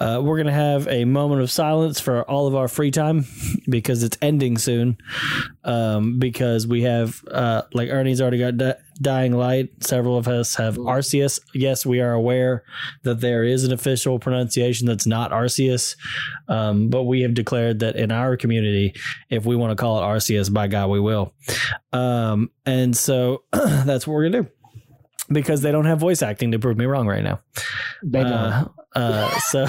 Uh, we're gonna have a moment of silence for all of our free time because it's ending soon. Um, because we have uh, like Ernie's already got di- Dying Light. Several of us have Arceus. Yes, we are aware that there is an official pronunciation that's not Arceus, um, but we have declared that in our community, if we want to call it Arceus, by God, we will. Um, and so that's what we're gonna do because they don't have voice acting to prove me wrong right now. They don't. Uh, uh, so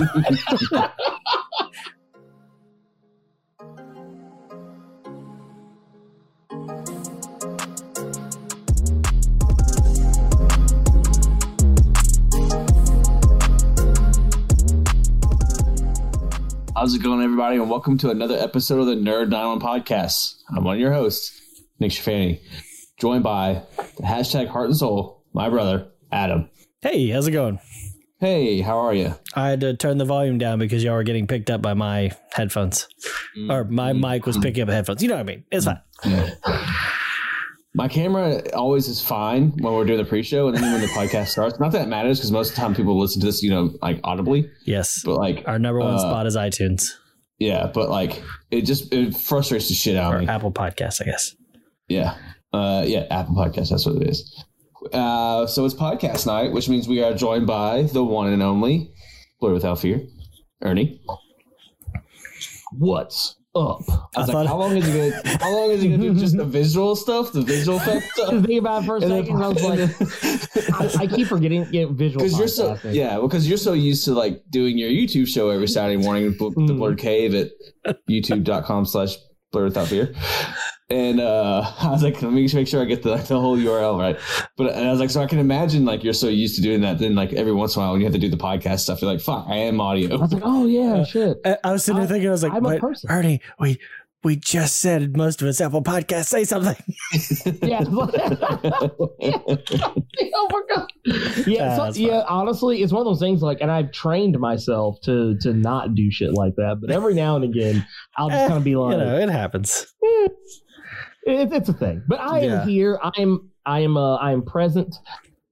How's it going, everybody? And welcome to another episode of the Nerd 91 Podcast. I'm one of your hosts, Nick Shafani, joined by the hashtag Heart and Soul, my brother, Adam. hey, how's it going? Hey, how are you? I had to turn the volume down because y'all were getting picked up by my headphones, or my mic was picking up headphones. You know what I mean? It's fine. My camera always is fine when we're doing the pre-show, and then when the podcast starts. Not that it matters because most of the time people listen to this, you know, like audibly. Yes, But like, our number one uh, spot is iTunes yeah, but like, it just it frustrates the shit out or of me. Apple Podcasts, I guess. Yeah. Uh, yeah, Apple Podcast. That's what it is. Uh, so it's podcast night, which means we are joined by the one and only Blur Without Fear, Ernie. What's up? I was I like, thought- how long is he gonna? How long is he gonna do just the visual stuff, the visual effect I was stuff? thinking about it for a And then- second. I was like, I, I keep forgetting yeah, visual. Because you're so podcasting. yeah, because you're so used to like doing your YouTube show every Saturday morning, bl- the. Blurred Cave at YouTube.com/slash Blur Without Fear. And uh, I was like, let me just make sure I get the, the whole URL right. But and I was like, so I can imagine like you're so used to doing that. Then like every once in a while when you have to do the podcast stuff, you're like, fuck, I am audio. I was like, oh yeah, shit. I, I was sitting there thinking, I was like, I'm a person. Ernie, we we just said most of it's Apple Podcasts. Say something. Yeah. oh my god. Yeah, Ah, so, yeah. Honestly, it's one of those things. Like, and I've trained myself to to not do shit like that. But every now and again, I'll just kind of be like, you know, it happens. It, it's a thing. But I Yeah. am here. I am. I am. Uh, I am present.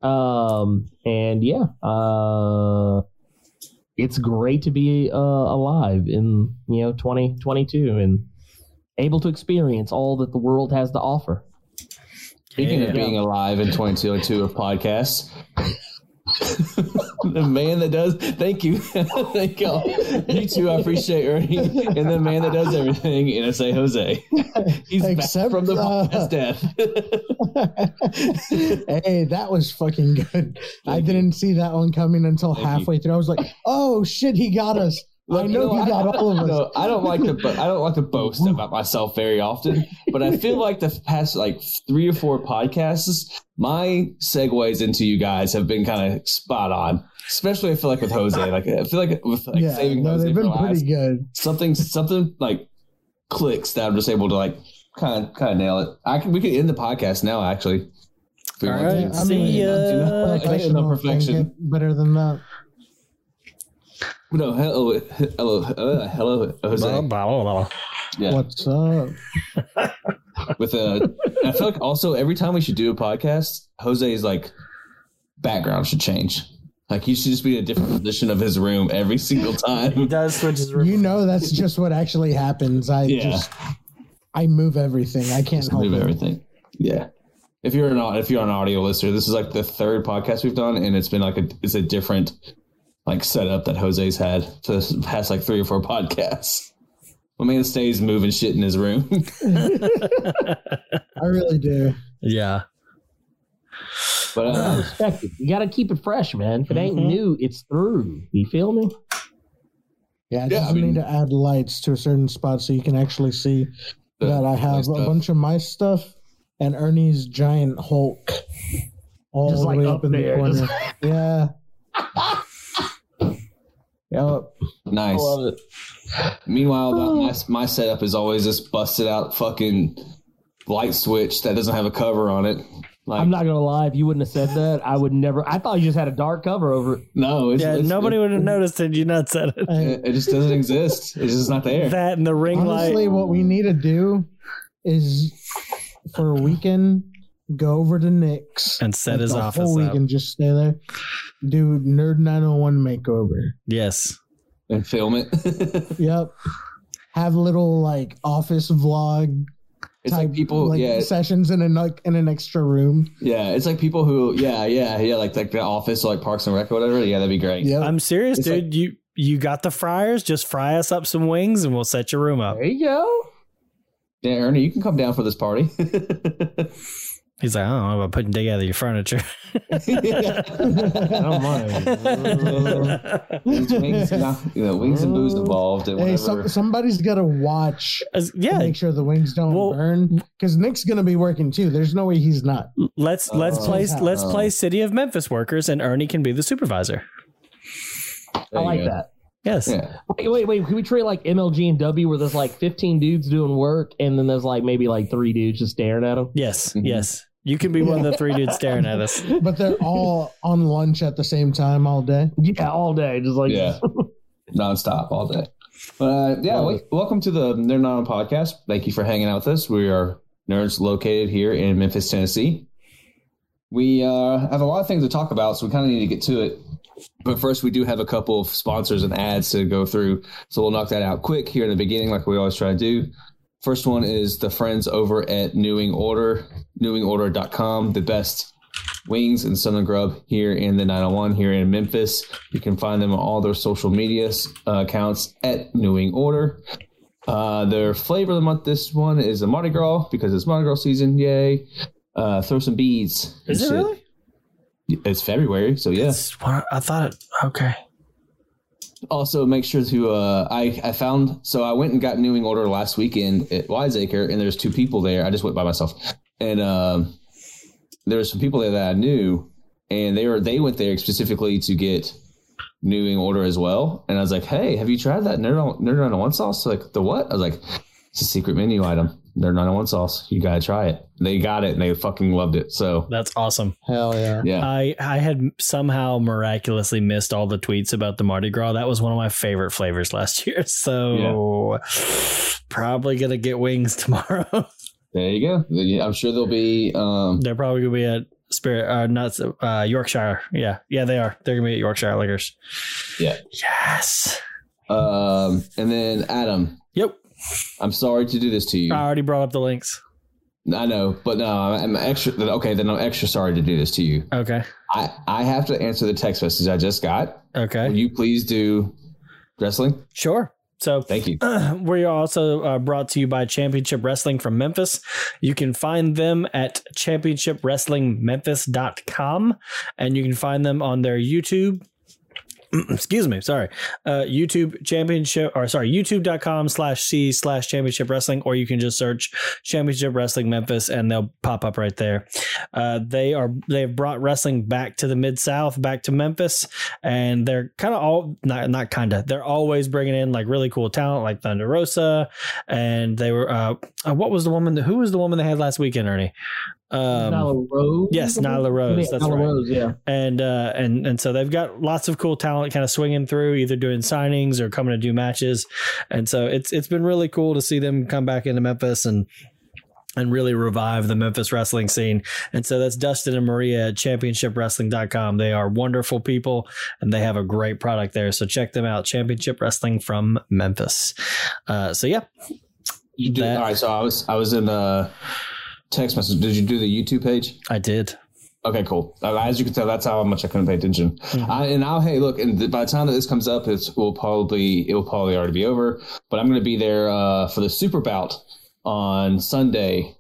Um. And yeah. Uh. It's great to be uh, alive in you know 2022 and able to experience all that the world has to offer. Speaking Yeah. of being alive in 2022 of podcasts, the man that does, thank you, thank y'all. You too, I appreciate Ernie, and the man that does everything, NSA Jose. He's back from the uh, podcast death. hey, that was fucking good. I didn't see that one coming until Thank you. halfway through. I was like, "Oh shit, he got us!" I Look, know you he got all of us. No, I don't like to. bo- I don't like to boast about myself very often, but I feel like the past like three or four podcasts, my segues into you guys have been kind of spot on. Especially, I feel like with Jose. Like I feel like with like yeah, saving no, Jose they've for been last, pretty good. something something like clicks that I'm just able to like kind of kind of nail it. I can we can end the podcast now actually. If we All want to. right, I see mean, ya. I ain't no Professional thing perfection. better than that. No, hello, hello, uh, hello, Jose. Blah, blah, blah, blah. Yeah. What's up? with a I feel like also every time we should do a podcast, Jose's like background should change. Like he should just be in a different position of his room every single time. He does switch his You know, that's just what actually happens. I Yeah. just, I move everything. I can't Just help move it. everything. Yeah. If you're an if you're an audio listener, this is like the third podcast we've done, and it's been like a it's a different like setup that Jose's had for the past like three or four podcasts. My man stays moving shit in his room. I really do. Yeah. but uh, Respect it. You got to keep it fresh, man. If it ain't Mhm. new, it's through. You feel me? Yeah, I Yeah, just I mean- need to add lights to a certain spot so you can actually see the- that I have a bunch of my stuff and Ernie's giant Hulk all Just the like way up up in the there, corner. just- Yeah. Yep. I nice. love it. Meanwhile, the- oh. my my setup is always this busted out fucking light switch that doesn't have a cover on it. Like I'm not gonna lie. If you wouldn't have said that, I would never. I thought you just had a dark cover over it. no, it's, Yeah, it's- nobody it, would have noticed had you not said it. it, it just doesn't exist. It's just not there. That and the ring Honestly, light. what we need to do is for a weekend go over to Nick's And set like, his the office whole up. weekend. Just stay there. Do Nerd 901 makeover. Yes. and film it. Yep. Have little like office vlog it's type like people, like yeah, sessions in a like in an extra room. yeah. It's like people who, yeah, yeah, yeah, like like the office, or like Parks and Rec or whatever. Yeah, that'd be great. Yep. I'm serious, It's dude. you you got the fryers? Just fry us up some wings, and we'll set your room up. There you go. Yeah, Ernie, you can come down for this party. He's like, I don't know about putting together your furniture. I don't mind. wings, wings, you know, wings and booze involved, and Hey, whatever. some, somebody's got to watch As- to yeah, make sure the wings don't Well- burn because Nick's gonna be working too. There's no way he's not. let's let's Oh. play let's Oh. play City of Memphis workers, and Ernie can be the supervisor. I There you like go. that. Yes. Yeah, Wait, wait, wait. Can we treat like MLG and W where there's like 15 dudes doing work and then there's like maybe like three dudes just staring at them? Yes. Mhm. Yes. You can be one of the three dudes staring at us. But they're all on lunch at the same time all day. Yeah, all day. Just like, yeah, nonstop all day. Uh, yeah, Love wel- welcome to the Nerd Not On podcast. Thank you for hanging out with us. We are nerds located here in Memphis, Tennessee. We uh, have a lot of things to talk about, so we kind of need to get to it. But first, we do have a couple of sponsors and ads to go through, so we'll knock that out quick here in the beginning, like we always try to do. First one is the friends over at New Wing Order, newwingorder.com, the best wings and Southern Grub here in the 901 here in Memphis. You can find them on all their social media uh, accounts at New Wing Order. Uh, their flavor of the month this one is a Mardi Gras because it's Mardi Gras season. Yay. Uh, throw some beads. Is it Shit. really? It's February, so yeah. It's- I thought it. Okay. Also, make sure to. Uh, I I found so I went and got New Wing Order last weekend at Wiseacre, and there's two people there. I just went by myself, and um, there were some people there that I knew, and they were they went there specifically to get New Wing Order as well. And I was like, "Hey, have you tried that nerd on, nerd on one sauce?" Like the what? I was like, "It's a secret menu item, nerd on one sauce. You gotta try it." They got it, and they fucking loved it. So That's awesome. Hell yeah. yeah, I I had somehow miraculously missed all the tweets about the Mardi Gras. That was one of my favorite flavors last year. So probably gonna get wings tomorrow. There you go. I'm sure there'll be. Um, They're probably gonna be at Spirit, uh, not uh, Yorkshire. Yeah, yeah, they are. They're gonna be at Yorkshire Liquors. Yeah. Yes. um, and then Adam. Yep. I'm sorry to do this to you. I already brought up the links. I know, but no, I'm extra. Okay, then I'm extra sorry to do this to you. Okay. I I have to answer the text message I just got. Okay. Will you please do wrestling? Sure. So Thank you. we are also uh, brought to you by Championship Wrestling from Memphis. You can find them at championshipwrestlingmemphis.com and you can find them on their YouTube. Excuse me, sorry. Uh, YouTube championship or sorry, youtube.com slash C slash championship wrestling, or you can just search championship wrestling Memphis and they'll pop up right there. Uh, they are they've brought wrestling back to the mid south, back to Memphis, and they're kind of all not not kind of they're always bringing in like really cool talent like Thunder Rosa, and they were uh, uh, what was the woman who was the woman they had last weekend, Ernie? Um, Nyla Rose. yes, Nyla Rose, Yeah, that's Nyla right. Rose, yeah. and uh, and and so they've got lots of cool talent kind of swinging through, either doing signings or coming to do matches, and so it's it's been really cool to see them come back into Memphis and and really revive the Memphis wrestling scene. And so that's Dustin and Maria at championshipwrestling.com. They are wonderful people and they have a great product there. So check them out. Championship Wrestling from Memphis. Uh, so yeah, You do, That- all right. So I was I was in a text message. Did you do the YouTube page? I did. Okay, cool. Uh, As you can tell, that's how much I couldn't pay attention. Mm-hmm. I, and I'll hey, look, and by the time that this comes up, it's will probably it will probably already be over. But I'm going to be there uh, for the Super Bout on Sunday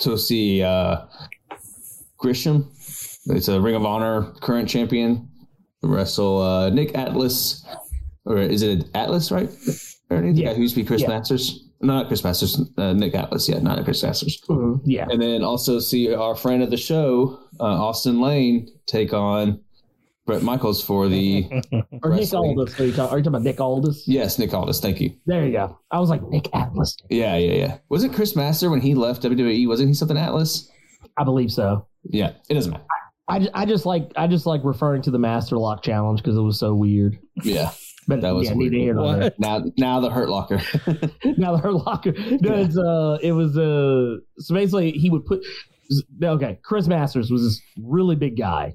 to see uh, Gresham. It's a Ring of Honor current champion. Wrestle uh, Nick Atlas, or is it Atlas? Right? The Yeah. guy who used to be Chris Yeah. Masters. No, not Chris Masters. Uh, Nick Atlas. Yeah, not Chris Masters Mhm, Yeah. and then also see our friend of the show, uh, Austin Lane, take on Brett Michaels for the Or Nick Aldis. Are you, talking, are you talking about Nick Aldis? yes, Nick Aldis. Thank you. There you go. I was like, Nick Atlas. Yeah, yeah, yeah. Was it Chris Master when he left WWE? Wasn't he something Atlas? I believe so. Yeah, it doesn't matter. I, I just like I just like referring to the Master Lock Challenge because it was so weird. Yeah. But That was yeah, weird. neither here. What? Now, now the Hurt Locker. now the Hurt locker. No, it's uh, it was uh, so basically he would put. Okay, Chris Masters was this really big guy,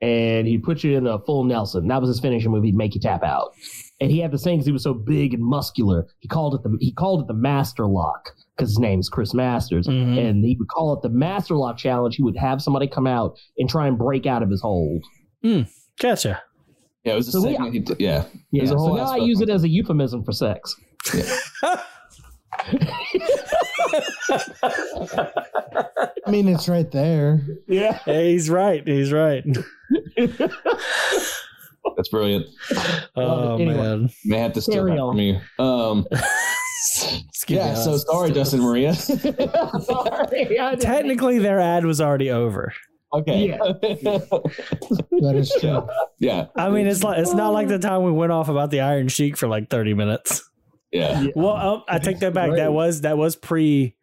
and he'd put you in a full Nelson. That was his finishing move. He'd make you tap out, and he had the saying because he was so big and muscular. He called it the he called it the Master Lock because his name's Chris Masters, Mhm. and he would call it the Master Lock Challenge. He would have somebody come out and try and break out of his hold. Gotcha. Yeah, it was a So we- segment. he did- yeah, Yeah, There's a so now I use it as a euphemism for sex. I mean, it's right there. Yeah, Hey, he's right. He's right. That's brilliant. Oh Anyway. man. May have to steal Carry that from you. Um, yeah. So sorry, Dustin Maria. sorry. Technically, their ad was already over. Okay. Yeah. That is true. yeah. I mean, it's like it's not like the time we went off about the Iron Sheik for like thirty minutes. Yeah. Well, oh, I take that back. That was that was pre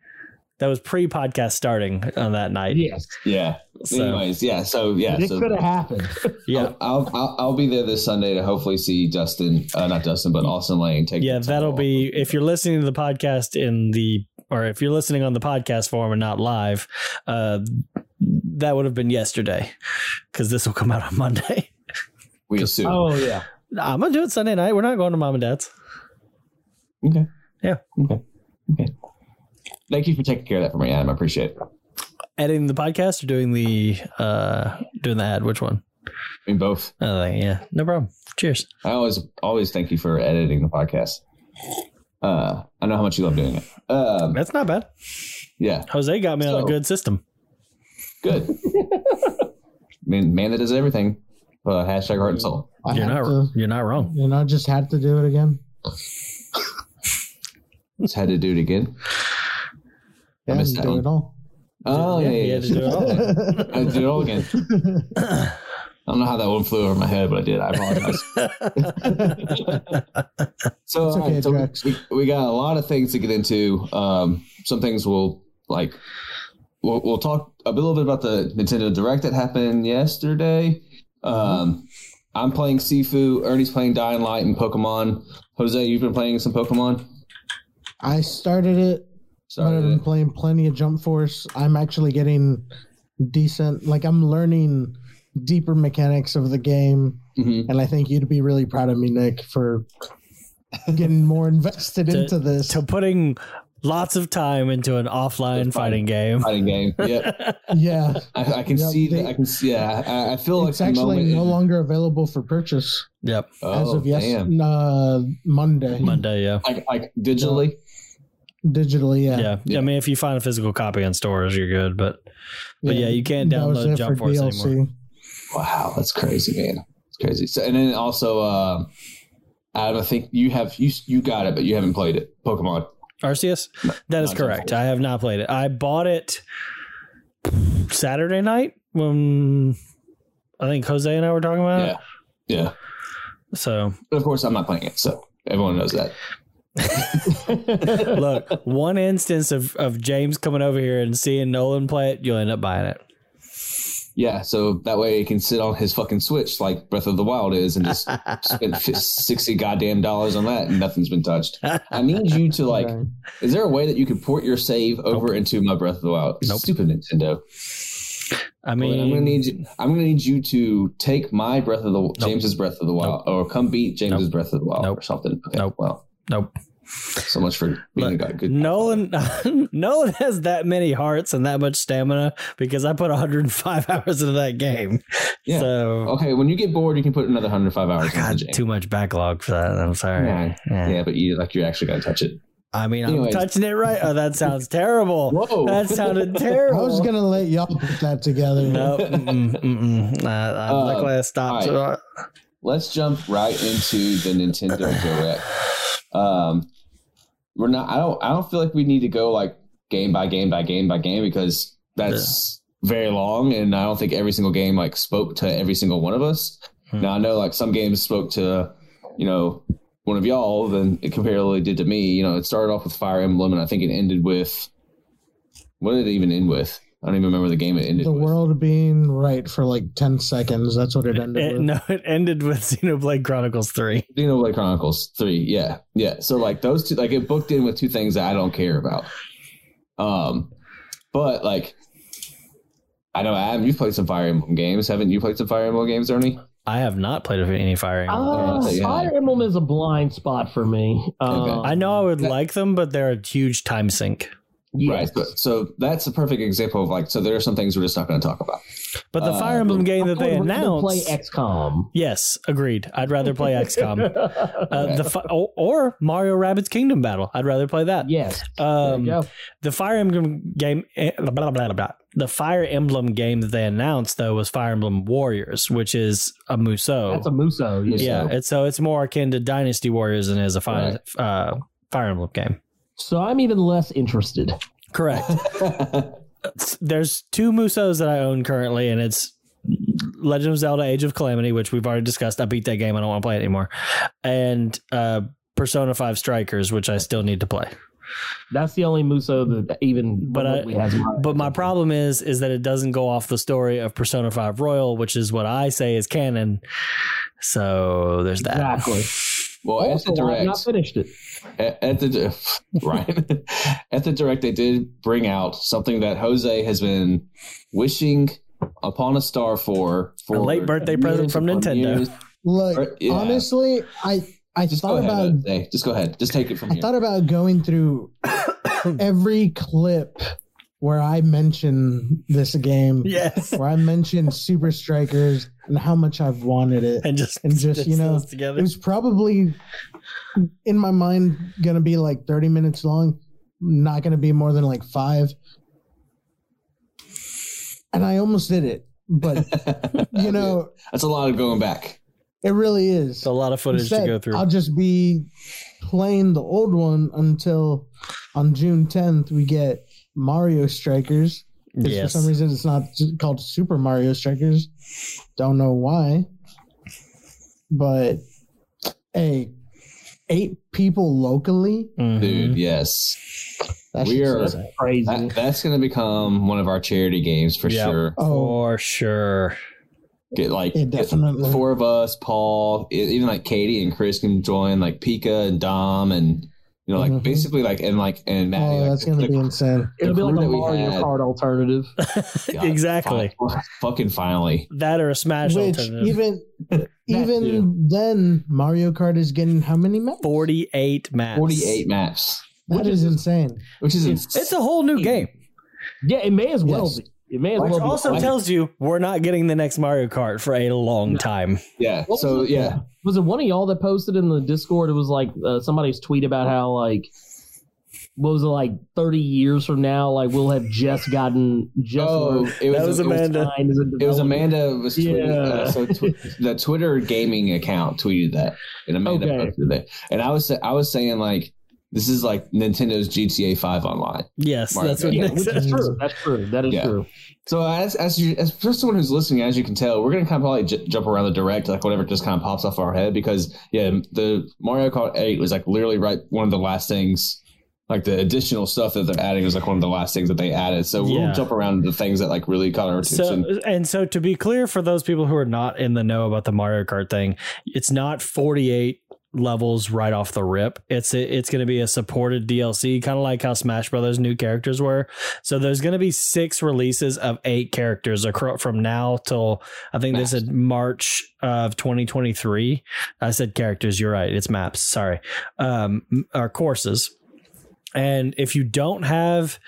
that was pre podcast starting on that night. Yes, Yeah. So Anyways, yeah. So yeah. it so could have happened. yeah, I'll, I'll I'll be there this Sunday to hopefully see Dustin, uh, not Dustin, but Austin Lane take. yeah, the that'll title. be if you're listening to the podcast in the or if you're listening on the podcast form and not live, uh, that would have been yesterday because this will come out on Monday. We assume. Oh yeah. I'm gonna do it Sunday night. We're not going to mom and dad's. Okay. Yeah. Okay. Okay. Thank you for taking care of that for me, Adam. I appreciate it. Editing the podcast or doing the uh doing the ad? Which one? I mean, both. Oh, yeah, no problem. Cheers. I always always thank you for editing the podcast. Uh, I know how much you love doing it. Um, That's not bad. yeah, Jose got me on a good system. good. I mean, man that does everything. Uh, hashtag heart and soul. I You're not to, you're not wrong. you know, just had to do it again. Just had to do it again. I Yeah, missed that do one. it all. Oh yeah, you yeah, had to do it all. I had do it all again. I don't know how that one flew over my head, but I did. I apologize. so, okay, right, so we, we got a lot of things to get into. Um, some things we'll like. We'll, we'll talk a little bit about the Nintendo Direct that happened yesterday. Um, I'm playing Sifu. Ernie's playing Dying Light and Pokemon. Jose, you've been playing some Pokemon. I started it, but I've been Sorry. playing plenty of Jump Force. I'm actually getting decent. Like I'm learning deeper mechanics of the game, hmm and I think you'd be really proud of me, Nick, for getting more invested To- into this. to putting lots of time into an offline Fighting. fighting game. Fighting game. Yeah, yeah, I, I can Yeah, see. they- that. I can see. Yeah, I, I feel it's like the actually moment no it- longer available for purchase Yep. as Oh, of yes, uh, Monday, Monday, yeah. Like, like digitally. digitally. Yeah, yeah. Yeah. I mean, if you find a physical copy in stores, you're good. But but yeah, you can't download it Jump Force DLC. anymore. Wow, that's crazy, man. It's crazy. So, and then also, uh, Adam, I think you have you you got it, but you haven't played it. Pokemon. Arceus? That is correct. I have not played it. I bought it Saturday night when I think Jose and I were talking about Yeah, yeah. So But of course, I'm not playing it, so everyone knows that. look, one instance of, of James coming over here and seeing Nolan play it, you'll end up buying it. Yeah, so that way he can sit on his fucking Switch like Breath of the Wild is, and just spend sixty goddamn dollars on that, and nothing's been touched. I need you to like. Okay. Is there a way that you could port your save over into my Breath of the Wild? Nope. Stupid Nintendo. I mean, then I'm gonna need you. I'm gonna need you to take my Breath of the James's Breath of the Wild, or come beat James's Nope. Breath of the Wild, Nope. or something. Okay. Nope. Well, nope. So much for being Look, a good. Nolan Nolan has that many hearts and that much stamina because I put 105 hours into that game. Yeah. So Okay, when you get bored, you can put another 105 hours I into got the game. too much backlog for that. I'm sorry. Yeah. Yeah. Yeah, but you like you're actually gonna touch it. I mean, Anyways. I'm touching it right. Oh, that sounds terrible. Whoa. That sounded terrible. I was gonna let y'all put that together. No, mm-mm, mm-mm. Uh, uh, Uh, luckily I stopped. all Let's jump right into the Nintendo Direct. Um, we're not. I don't. I don't feel like we need to go like game by game by game by game because that's very long, and I don't think every single game like spoke to every single one of us. Hmm. Now I know like some games spoke to, you know, one of y'all than it comparatively did to me. You know, it started off with Fire Emblem, and I think it ended with. What did it even end with? I don't even remember the game it ended the with. world being right for like 10 seconds. That's what it ended It, with. no, it ended with Xenoblade Chronicles 3. Xenoblade Chronicles three, yeah, yeah. So like those two, like it booked in with two things that I don't care about. Um, but like, I know Adam, you've played some Fire Emblem games, haven't you? Played some Fire Emblem games, Ernie? I have not played any Fire Emblem Uh, games. yeah. Fire Emblem is a blind spot for me. Okay. Um, I know I would like them, but they're a huge time sink. Yes. Right. So, so that's a perfect example of like, so there are some things we're just not going to talk about. But the Uh, Fire Emblem game that I they would rather announced, play XCOM. yes, agreed. I'd rather play XCOM. Uh, the fi- or, or Mario Rabbids Kingdom Battle. I'd rather play that. yes. Um, the Fire Emblem game, eh, blah, blah, blah, blah, blah. the Fire Emblem game that they announced though was Fire Emblem Warriors, which is a Musou. That's a Musou. Yes. yeah, it's so it's more akin to Dynasty Warriors than is a Fire Right. uh, Fire Emblem game. So I'm even less interested. Correct. There's two Musous that I own currently, and it's Legend of Zelda: Age of Calamity, which we've already discussed. I beat that game. I don't want to play it anymore, and uh, Persona Five Strikers, which I still need to play. That's the only Musou that even But I- has my But my problem is is that it doesn't go off the story of Persona 5 Royal, which is what I say is canon. So there's that. Exactly. well, at Also, the I've direct, not finished it. at, at the right at the direct, they did bring out something that Jose has been wishing upon a star for for A late birthday present from Nintendo. years. Like Or- yeah. honestly, I I Just thought about Jose. Just go ahead. Just take it from I here. thought about going through every clip where I mention this game, Yes. where I mention Super Strikers and how much I've wanted it. And just And just, stitch you know, those together. It was probably in my mind gonna be like 30 minutes long, not gonna be more than like five. And I almost did it, but you know, That's a lot of going back. it really is. It's a lot of footage to go through. I'll just be playing the old one until on June 10th we get Mario Strikers. yes. For some reason, it's not called Super Mario Strikers. Don't know why. But hey, eight people locally. Mhm. Dude, yes. That We are- Crazy. That, that's going to become one of our charity games for Yeah. sure. Oh, For sure. Get like It get definitely- the four of us, Paul, even like Katie and Chris can join, like Pika and Dom, and you know, like Mhm. basically like and like and Maddie. oh like, that's gonna the- be insane. It'll be the like a Mario had- Kart alternative. God, exactly. fi- fucking finally. That or a Smash Which alternative. even too. even then, Mario Kart is getting how many maps? 48 maps. Forty-eight maps, That Which is is- insane. which is It's- It's a whole new game. Yeah, it may as well Yes. be. It may as Which well be. also Like- tells you we're not getting the next Mario Kart for a long No. time. yeah. What So was it? yeah, was it one of y'all that posted in the Discord? It was like uh, somebody's tweet about how like what was it like thirty years from now? Like we'll have just gotten just oh, it was, That was it was Amanda. time as It was. Amanda was tweeting, Yeah. uh, so tw- the Twitter gaming account tweeted that, and Amanda Okay. posted it. And I was I was saying like this is like Nintendo's GTA Five online. Yes, Mario that's what Kart. Yeah, Nick which said. is true. That's true. That is Yeah. true. So as as you as for someone who's listening, as you can tell, we're gonna kind of probably j- jump around the direct, like whatever just kind of pops off our head, because yeah, the Mario Kart Eight was like literally right one of the last things. Like the additional stuff that they're adding was like one of the last things that they added. So we'll jump around the things that like really caught our attention. So and so to be clear for those people who are not in the know about the Mario Kart thing, it's not 48 levels right off the rip. It's it's going to be a supported DLC, kind of like how Smash Brothers new characters were. So there's going to be six releases of eight characters acro- from now till I think this is March of 2023. I said characters. You're right. It's maps. Sorry, um, or courses. And if you don't have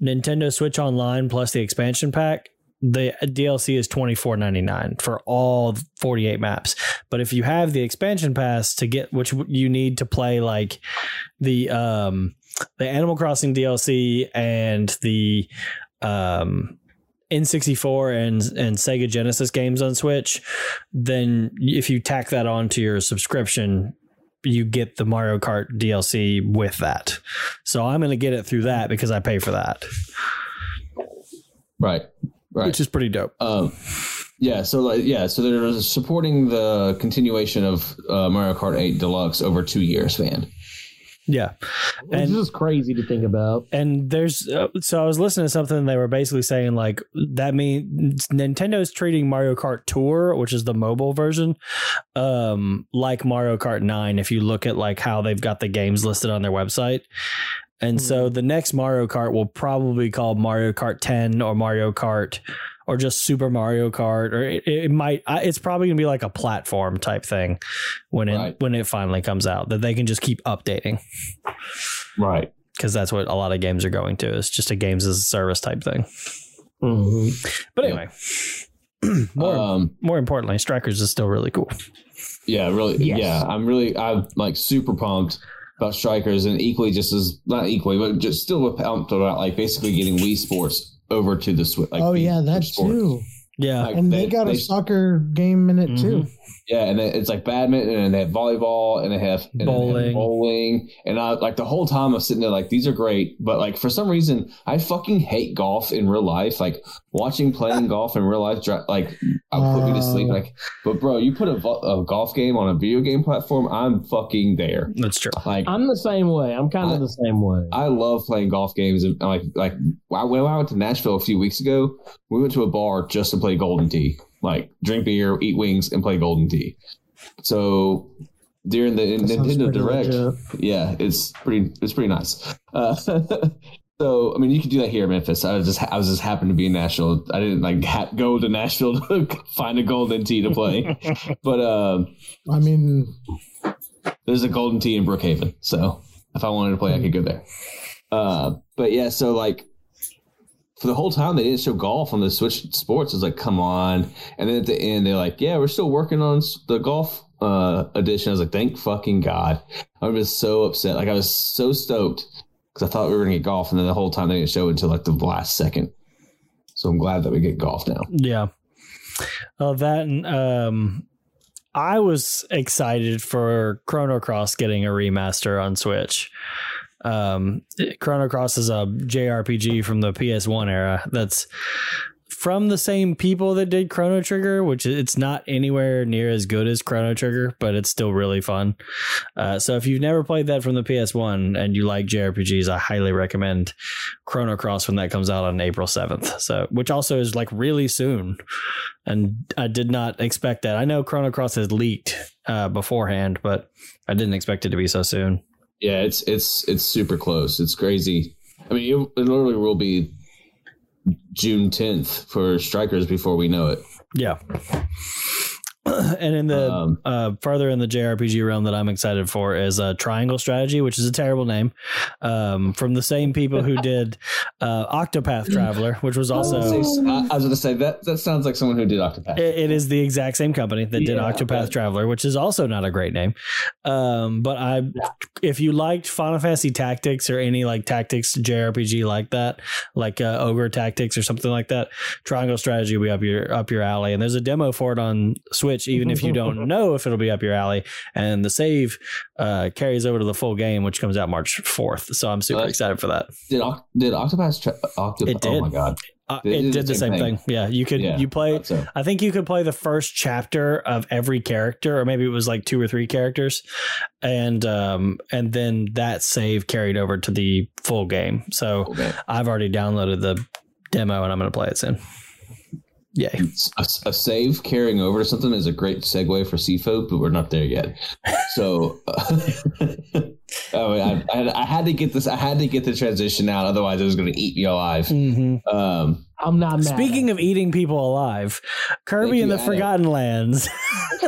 Nintendo Switch Online plus the expansion pack, the DLC is twenty four ninety nine for all forty eight maps. But if you have the expansion pass to get, which you need to play like the um the Animal Crossing DLC and the um N64 and and Sega Genesis games on Switch, then if you tack that onto your subscription, you get the Mario Kart DLC with that. So I'm going to get it through that because I pay for that, right. Right. which is pretty dope. Um, yeah, so like yeah, so they're supporting the continuation of uh, Mario Kart 8 Deluxe over two years, man. Yeah. It's And- just crazy to think about. and there's uh, so I was listening to something and they were basically saying like that means Nintendo's treating Mario Kart Tour, which is the mobile version, um, like Mario Kart 9 if you look at like how they've got the games listed on their website. And so the next Mario Kart will probably be called Mario Kart 10 or Mario Kart or just Super Mario Kart, or it, it might. It's probably gonna be like a platform type thing when it Right. when it finally comes out that they can just keep updating Right. because that's what a lot of games are going to. It's just a games as a service type thing. Mhm. But Yeah. anyway, more Um, more importantly, Strikers is still really cool. yeah, really. Yes. Yeah, I'm really, I'm like super pumped about strikers, and equally just as not equally, but just still pumped about like basically getting Wii Sports over to the Switch. Like oh Wii yeah, that Sports. too. Yeah, Like, And they, got a soccer game in it too. Mm-hmm. Yeah, and it's like badminton, and they have volleyball, and they have and then they have Bowling. bowling, and I like the whole time I'm sitting there like these are great, but like for some reason I fucking hate golf in real life. Like watching playing golf in real life, like I'll put me to sleep. Uh. Like, but bro, you put a, a golf game on a video game platform, I'm fucking there. that's true. Like I'm the same way. I'm kind I- of the same way. I love playing golf games, and like like when I went to Nashville a few weeks ago, we went to a bar just to play Golden Tee, like drink beer, eat wings, and play Golden Tee. So during the That Nintendo Direct, legit. yeah, it's pretty it's pretty nice. Uh, so I mean, you could do that here in Memphis. I was just I was just happened to be in Nashville. I didn't like ha- go to Nashville to find a Golden Tee to play, but um, I mean, there's a golden tee in Brookhaven. So if I wanted to play, I could go there. Uh, but yeah, so like for the whole time they didn't show golf on the Switch Sports. It's like, come on. And then at the end, they're like, yeah, we're still working on the golf uh, edition. I was like, thank fucking God. I was so upset. Like I was so stoked because I thought we were gonna get golf, and then the whole time they didn't show it until like the last second. So I'm glad that we get golf now. Yeah. Oh, that and um, I was excited for Chrono Cross getting a remaster on Switch. Um, Chrono Cross is a JRPG from the PS1 era. That's from the same people that did Chrono Trigger, which it's not anywhere near as good as Chrono Trigger, but it's still really fun. Uh, so if you've never played that from the PS1 and you like JRPGs, I highly recommend Chrono Cross when that comes out on April 7th. So, which also is like really soon. And I did not expect that. I know Chrono Cross has leaked uh, beforehand, but I didn't expect it to be so soon. Yeah, it's it's it's super close. It's crazy. I mean, it, it literally will be June 10th for strikers before we know it. Yeah. and in the Um, uh, further in the JRPG realm that I'm excited for is uh, Triangle Strategy, which is a terrible name, um, from the same people who did uh, Octopath Traveler, which was also. I I was going to say that that sounds like someone who did Octopath. It, it is the exact same company that did Yeah, Octopath but- Traveler, which is also not a great name. Um, but I, if you liked Final Fantasy Tactics or any like tactics JRPG like that, like uh, Ogre Tactics or something like that, Triangle Strategy will be up your up your alley. And there's a demo for it on Switch, even if you don't know if it'll be up your alley. And the save uh, carries over to the full game, which comes out March fourth. So I'm super Nice. excited for that. Did did Octopath tra- Octopath? It Oh my god! Uh, They it did did the same thing. Yeah, you could Yeah, you play. So I think you could play the first chapter of every character, or maybe it was like two or three characters, and um, and then that save carried over to the full game. So okay. I've already downloaded the demo, and I'm going to play it soon. Yay! a, a save carrying over to something is a great segue for Sifu, but we're not there yet. So, oh, I, I, had, I had to get this. I had to get the transition out, otherwise it was going to eat me alive. Mm-hmm. Um, I'm not mad. Speaking of eating people alive, Kirby Thank and the Adam. Forgotten Lands.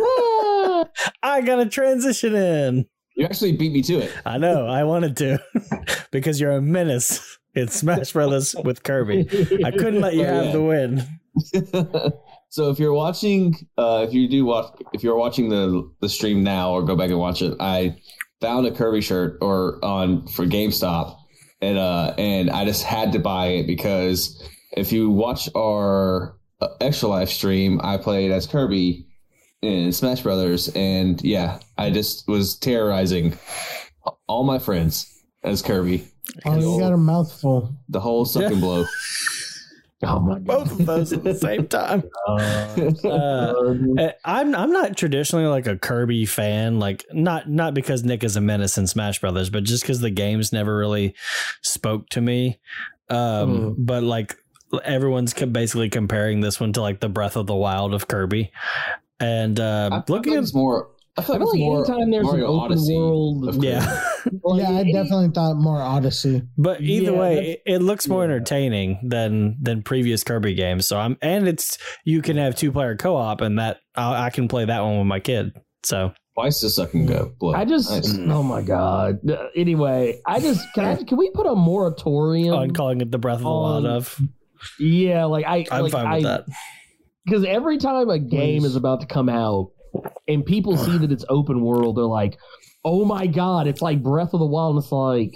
I got to transition in. you actually beat me to it. I know. I wanted to because you're a menace in Smash Brothers with Kirby. I couldn't let you Oh, have yeah. the win. so if you're watching, uh, if you do watch, if you're watching the the stream now or go back and watch it, I found a Kirby shirt or on for GameStop, and uh, and I just had to buy it because if you watch our uh, extra live stream, I played as Kirby in Smash Brothers, and yeah, I just was terrorizing all my friends as Kirby. oh, you got a mouthful. The whole suck and blow. oh my god. Both of those at the same time. Uh, Uh, I'm I'm not traditionally like a Kirby fan, like not not because Nick is a menace in Smash Brothers, but just because the games never really spoke to me. Um, Mm. But like everyone's basically comparing this one to like the Breath of the Wild of Kirby, and uh, I looking like at more. I feel I like feel it's like more anytime there's Mario an open Odyssey. world, Yeah. like, yeah, I definitely thought more Odyssey. But either Yeah, way, it, it looks more yeah. entertaining than than previous Kirby games. So I'm and it's you can have two player co op, and that I, I can play that one with my kid. So Twice the sucking go. Blood. I just, Nice. oh my god. Uh, Anyway, I just can I can we put a moratorium on calling it the Breath of the Wild of, Yeah, like I, I'm like, fine I, that. because every time a game Please. is about to come out and people see that it's open world, they're like, "Oh my god, it's like Breath of the Wild." And it's like,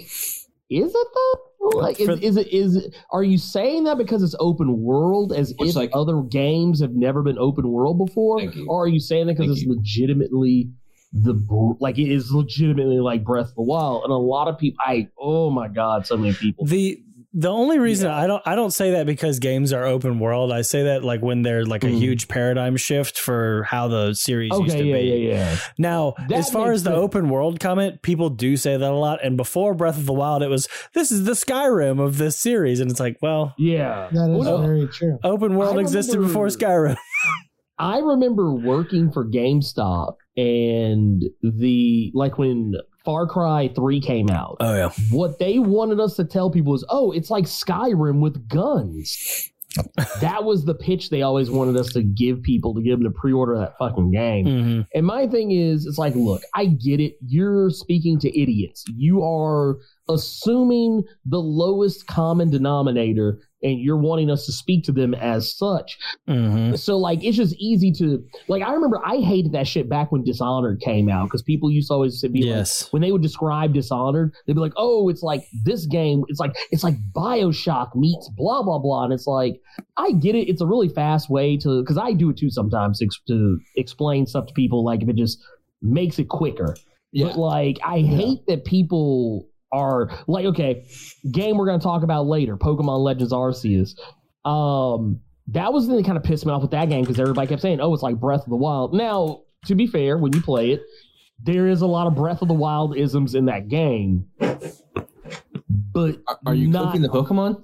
is it though? Like, is, is it? Is it? Are you saying that because it's open world, as Which, if like- other games have never been open world before, or are you saying that because it's you. legitimately the like it is legitimately like Breath of the Wild? And a lot of people, I oh my god, so many people. The the only reason I don't I don't say that because games are open world. I say that like when they're like a Mm. huge paradigm shift for how the series used to yeah, be. yeah, yeah. Now, That as far as the sense. open world comment, people do say that a lot. And before Breath of the Wild, it was this is the Skyrim of this series, and it's like, well, Yeah, That is Well, very true. open world I existed before Skyrim. I remember working for GameStop and the like when Far Cry 3 came out. Oh yeah, what they wanted us to tell people was, "Oh, it's like Skyrim with guns." that was the pitch they always wanted us to give people to give them to pre-order that fucking game. hmm And my thing is, it's like, look, I get it. You're speaking to idiots. You are assuming the lowest common denominator and you're wanting us to speak to them as such. hmm So like it's just easy to like I remember I hated that shit back when Dishonored came out because people used to always be like yes, when they would describe Dishonored, they'd be like, "Oh, it's like this game. It's like it's like Bioshock meets blah blah blah." And it's like, I get it. It's a really fast way to because I do it too sometimes to, ex- to explain stuff to people. Like if it just makes it quicker. Yeah. But like, I hate that people are like, okay, game we're gonna talk about later, Pokemon Legends Arceus. Um, that was the thing that kind of pissed me off with that game because everybody kept saying, "Oh, it's like Breath of the Wild." Now, to be fair, when you play it, there is a lot of Breath of the Wild isms in that game. But Are, are you not- cooking the Pokemon?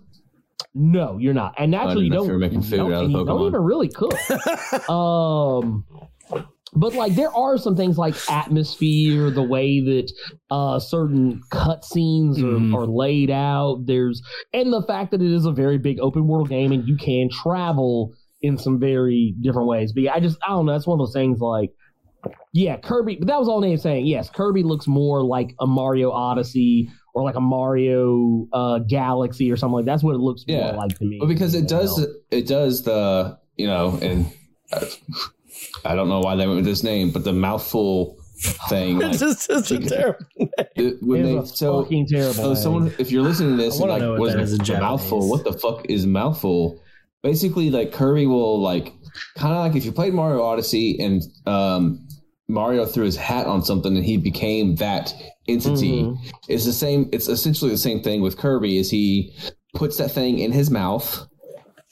no, you're not. And naturally, you don't. you making food don't- out of and you don't even really cook. um, but like there are some things like atmosphere, the way that uh certain cutscenes are, are laid out. There's and the fact that it is a very big open world game and you can travel in some very different ways. But yeah, I just I don't know. That's one of those things like. Yeah, Kirby, but that was all name saying. Yes, Kirby looks more like a Mario Odyssey or like a Mario uh, Galaxy or something like that's what it looks Yeah. more like to me. Well, because it does know? it does the you know and uh, I don't know why they went with this name, but the mouthful thing. like, it's just it's a terrible. it- when It's they a so fucking terrible. so name. someone if you're listening to this I and wanna like know what what that is is a mouthful? What the fuck is mouthful? Basically, like Kirby will like kind of like if you played Mario Odyssey and um, Mario threw his hat on something and he became that entity. Mhm. It's the same. It's essentially the same thing with Kirby. Is he puts that thing in his mouth,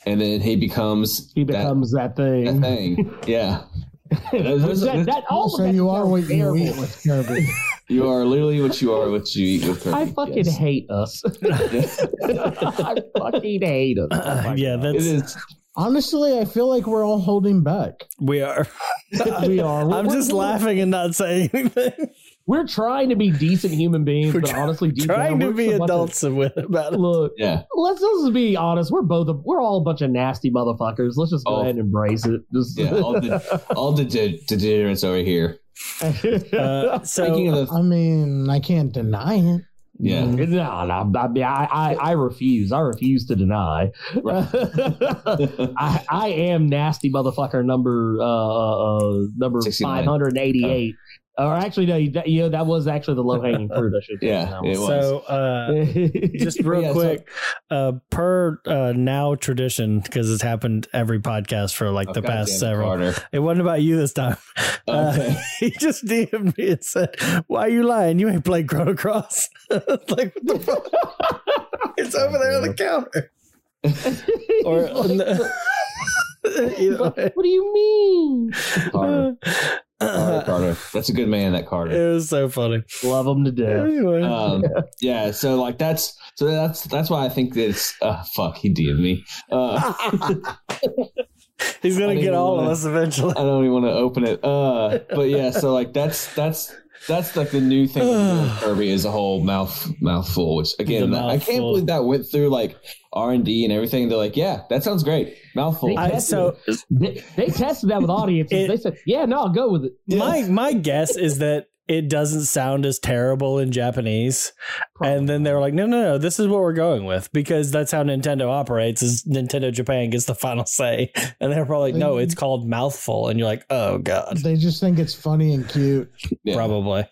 and then he becomes he becomes that, thing. that thing. Yeah, Which that, that, all so you are what you eat with Kirby. you are literally what you are. What you eat with Kirby. I fucking yes. hate us. I fucking hate us. Uh, oh yeah, God. That's is. Honestly, I feel like we're all holding back. we are. we are. I'm We're- just we're- laughing and not saying anything. We're trying to be decent human beings, We're but try- honestly, deep Trying down, to we're be just a bunch of- adults with about it. Look, Yeah. let's just be honest. We're both a, we're all a bunch of nasty motherfuckers. Let's just go Oh. ahead and embrace it. Just, Yeah. All the all the degenerates over here. Uh, so Speaking of I mean, I can't deny it. yeah. no, no, I, mean, I, I, I refuse. I refuse to deny. I, I am nasty motherfucker number uh, uh number 69. five hundred eighty eight. Or actually, no, that, you know that was actually the low hanging fruit. I should. Yeah, it was. so uh, just real Yeah, so- quick, uh, per uh, now tradition, because it's happened every podcast for like Oh, the goddamn past several. Carter. It wasn't about you this time. Uh, Okay. he just DM'd me and said, "Why are you lying? You ain't played Chrono Cross." like what the fuck? it's over there on the counter. Or you know, what do you mean? Uh, Carter, Carter. That's a good man, that Carter. it Carter. was so funny. Love him to death. Anyway, Um, yeah, so like that's so that's that's why I think that it's uh, fuck he DM'd me. Uh, He's gonna get all of wanna- us eventually. I don't even want to open it. Uh, but yeah, so like that's that's that's like the new thing Kirby is a whole mouth mouthful. Which again, The I can't believe that went through like R and D and everything. They're like, yeah, that sounds great, mouthful. I, so They, they tested that with audiences. It- they said, "Yeah, no, I'll go with it." my my guess is that it doesn't sound as terrible in Japanese, and then they were like, "No, no, no, this is what we're going with because that's how Nintendo operates. Is Nintendo Japan gets the final say?" And they're probably like, "No, it's called mouthful," and you're like, "Oh God, They just think it's funny and cute. yeah. probably."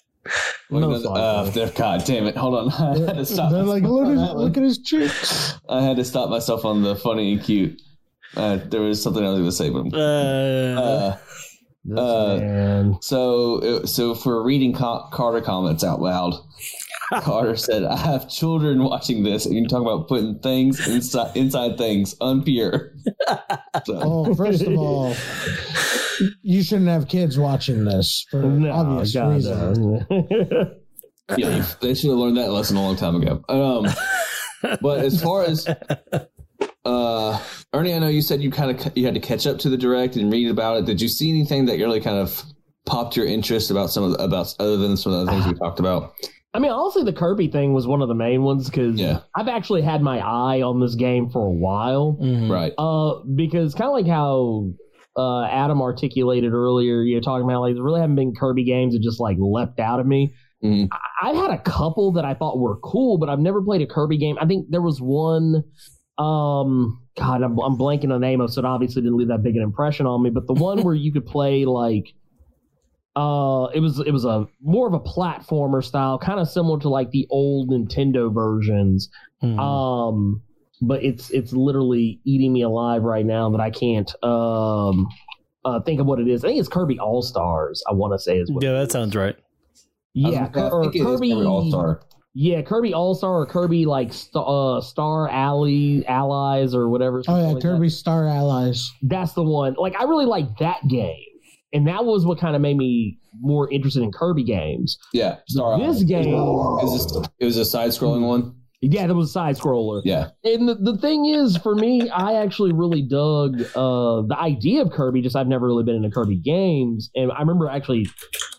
Look Most at the- uh, they're- God damn it! Hold on, I had to stop. They're like, look at, that look at his cheeks. I had to stop myself on the funny and cute. Uh, there was something I was going to say, but Uh, uh, Uh, man. So, so for reading Co- Carter comments out loud, Carter said, "I have children watching this, and you talk about putting things inside inside things unpure." So, Oh, first of all, you shouldn't have kids watching this for No, obvious God, reasons. no. yeah, they should have learned that lesson a long time ago. Um, but as far as uh, Ernie, I know you said you kind of you had to catch up to the direct and read about it. Did you see anything that really kind of popped your interest about some of the, about other than some of the things we talked about? I mean, honestly, the Kirby thing was one of the main ones because Yeah. I've actually had my eye on this game for a while. mhm. Right. Uh, because kind of like how uh, Adam articulated earlier, you're talking about like there really haven't been Kirby games that just like leapt out of me. Mhm. I- I've had a couple that I thought were cool, but I've never played a Kirby game. I think there was one. Um, God, I'm, I'm blanking on the name of, it, so it obviously didn't leave that big an impression on me. But the one where you could play like, uh, it was it was a more of a platformer style, kind of similar to like the old Nintendo versions. Mhm. Um, but it's it's literally eating me alive right now that I can't um uh, think of what it is. I think it's Kirby All Stars. I want to say is what. yeah, that sounds right. Yeah, I, or think it is Kirby All Star. Yeah, Kirby All Star or Kirby like st- uh, Star Alley Allies or whatever. it's Oh yeah, called like that. Kirby Star Allies. That's the one. Like I really like that game, and that was what kind of made me more interested in Kirby games. Yeah, Star This Island. game- It was, a, it was a side-scrolling one. Yeah, that was a side scroller. Yeah, And the, the thing is, for me, I actually really dug uh, the idea of Kirby. Just I've never really been into Kirby games, and I remember actually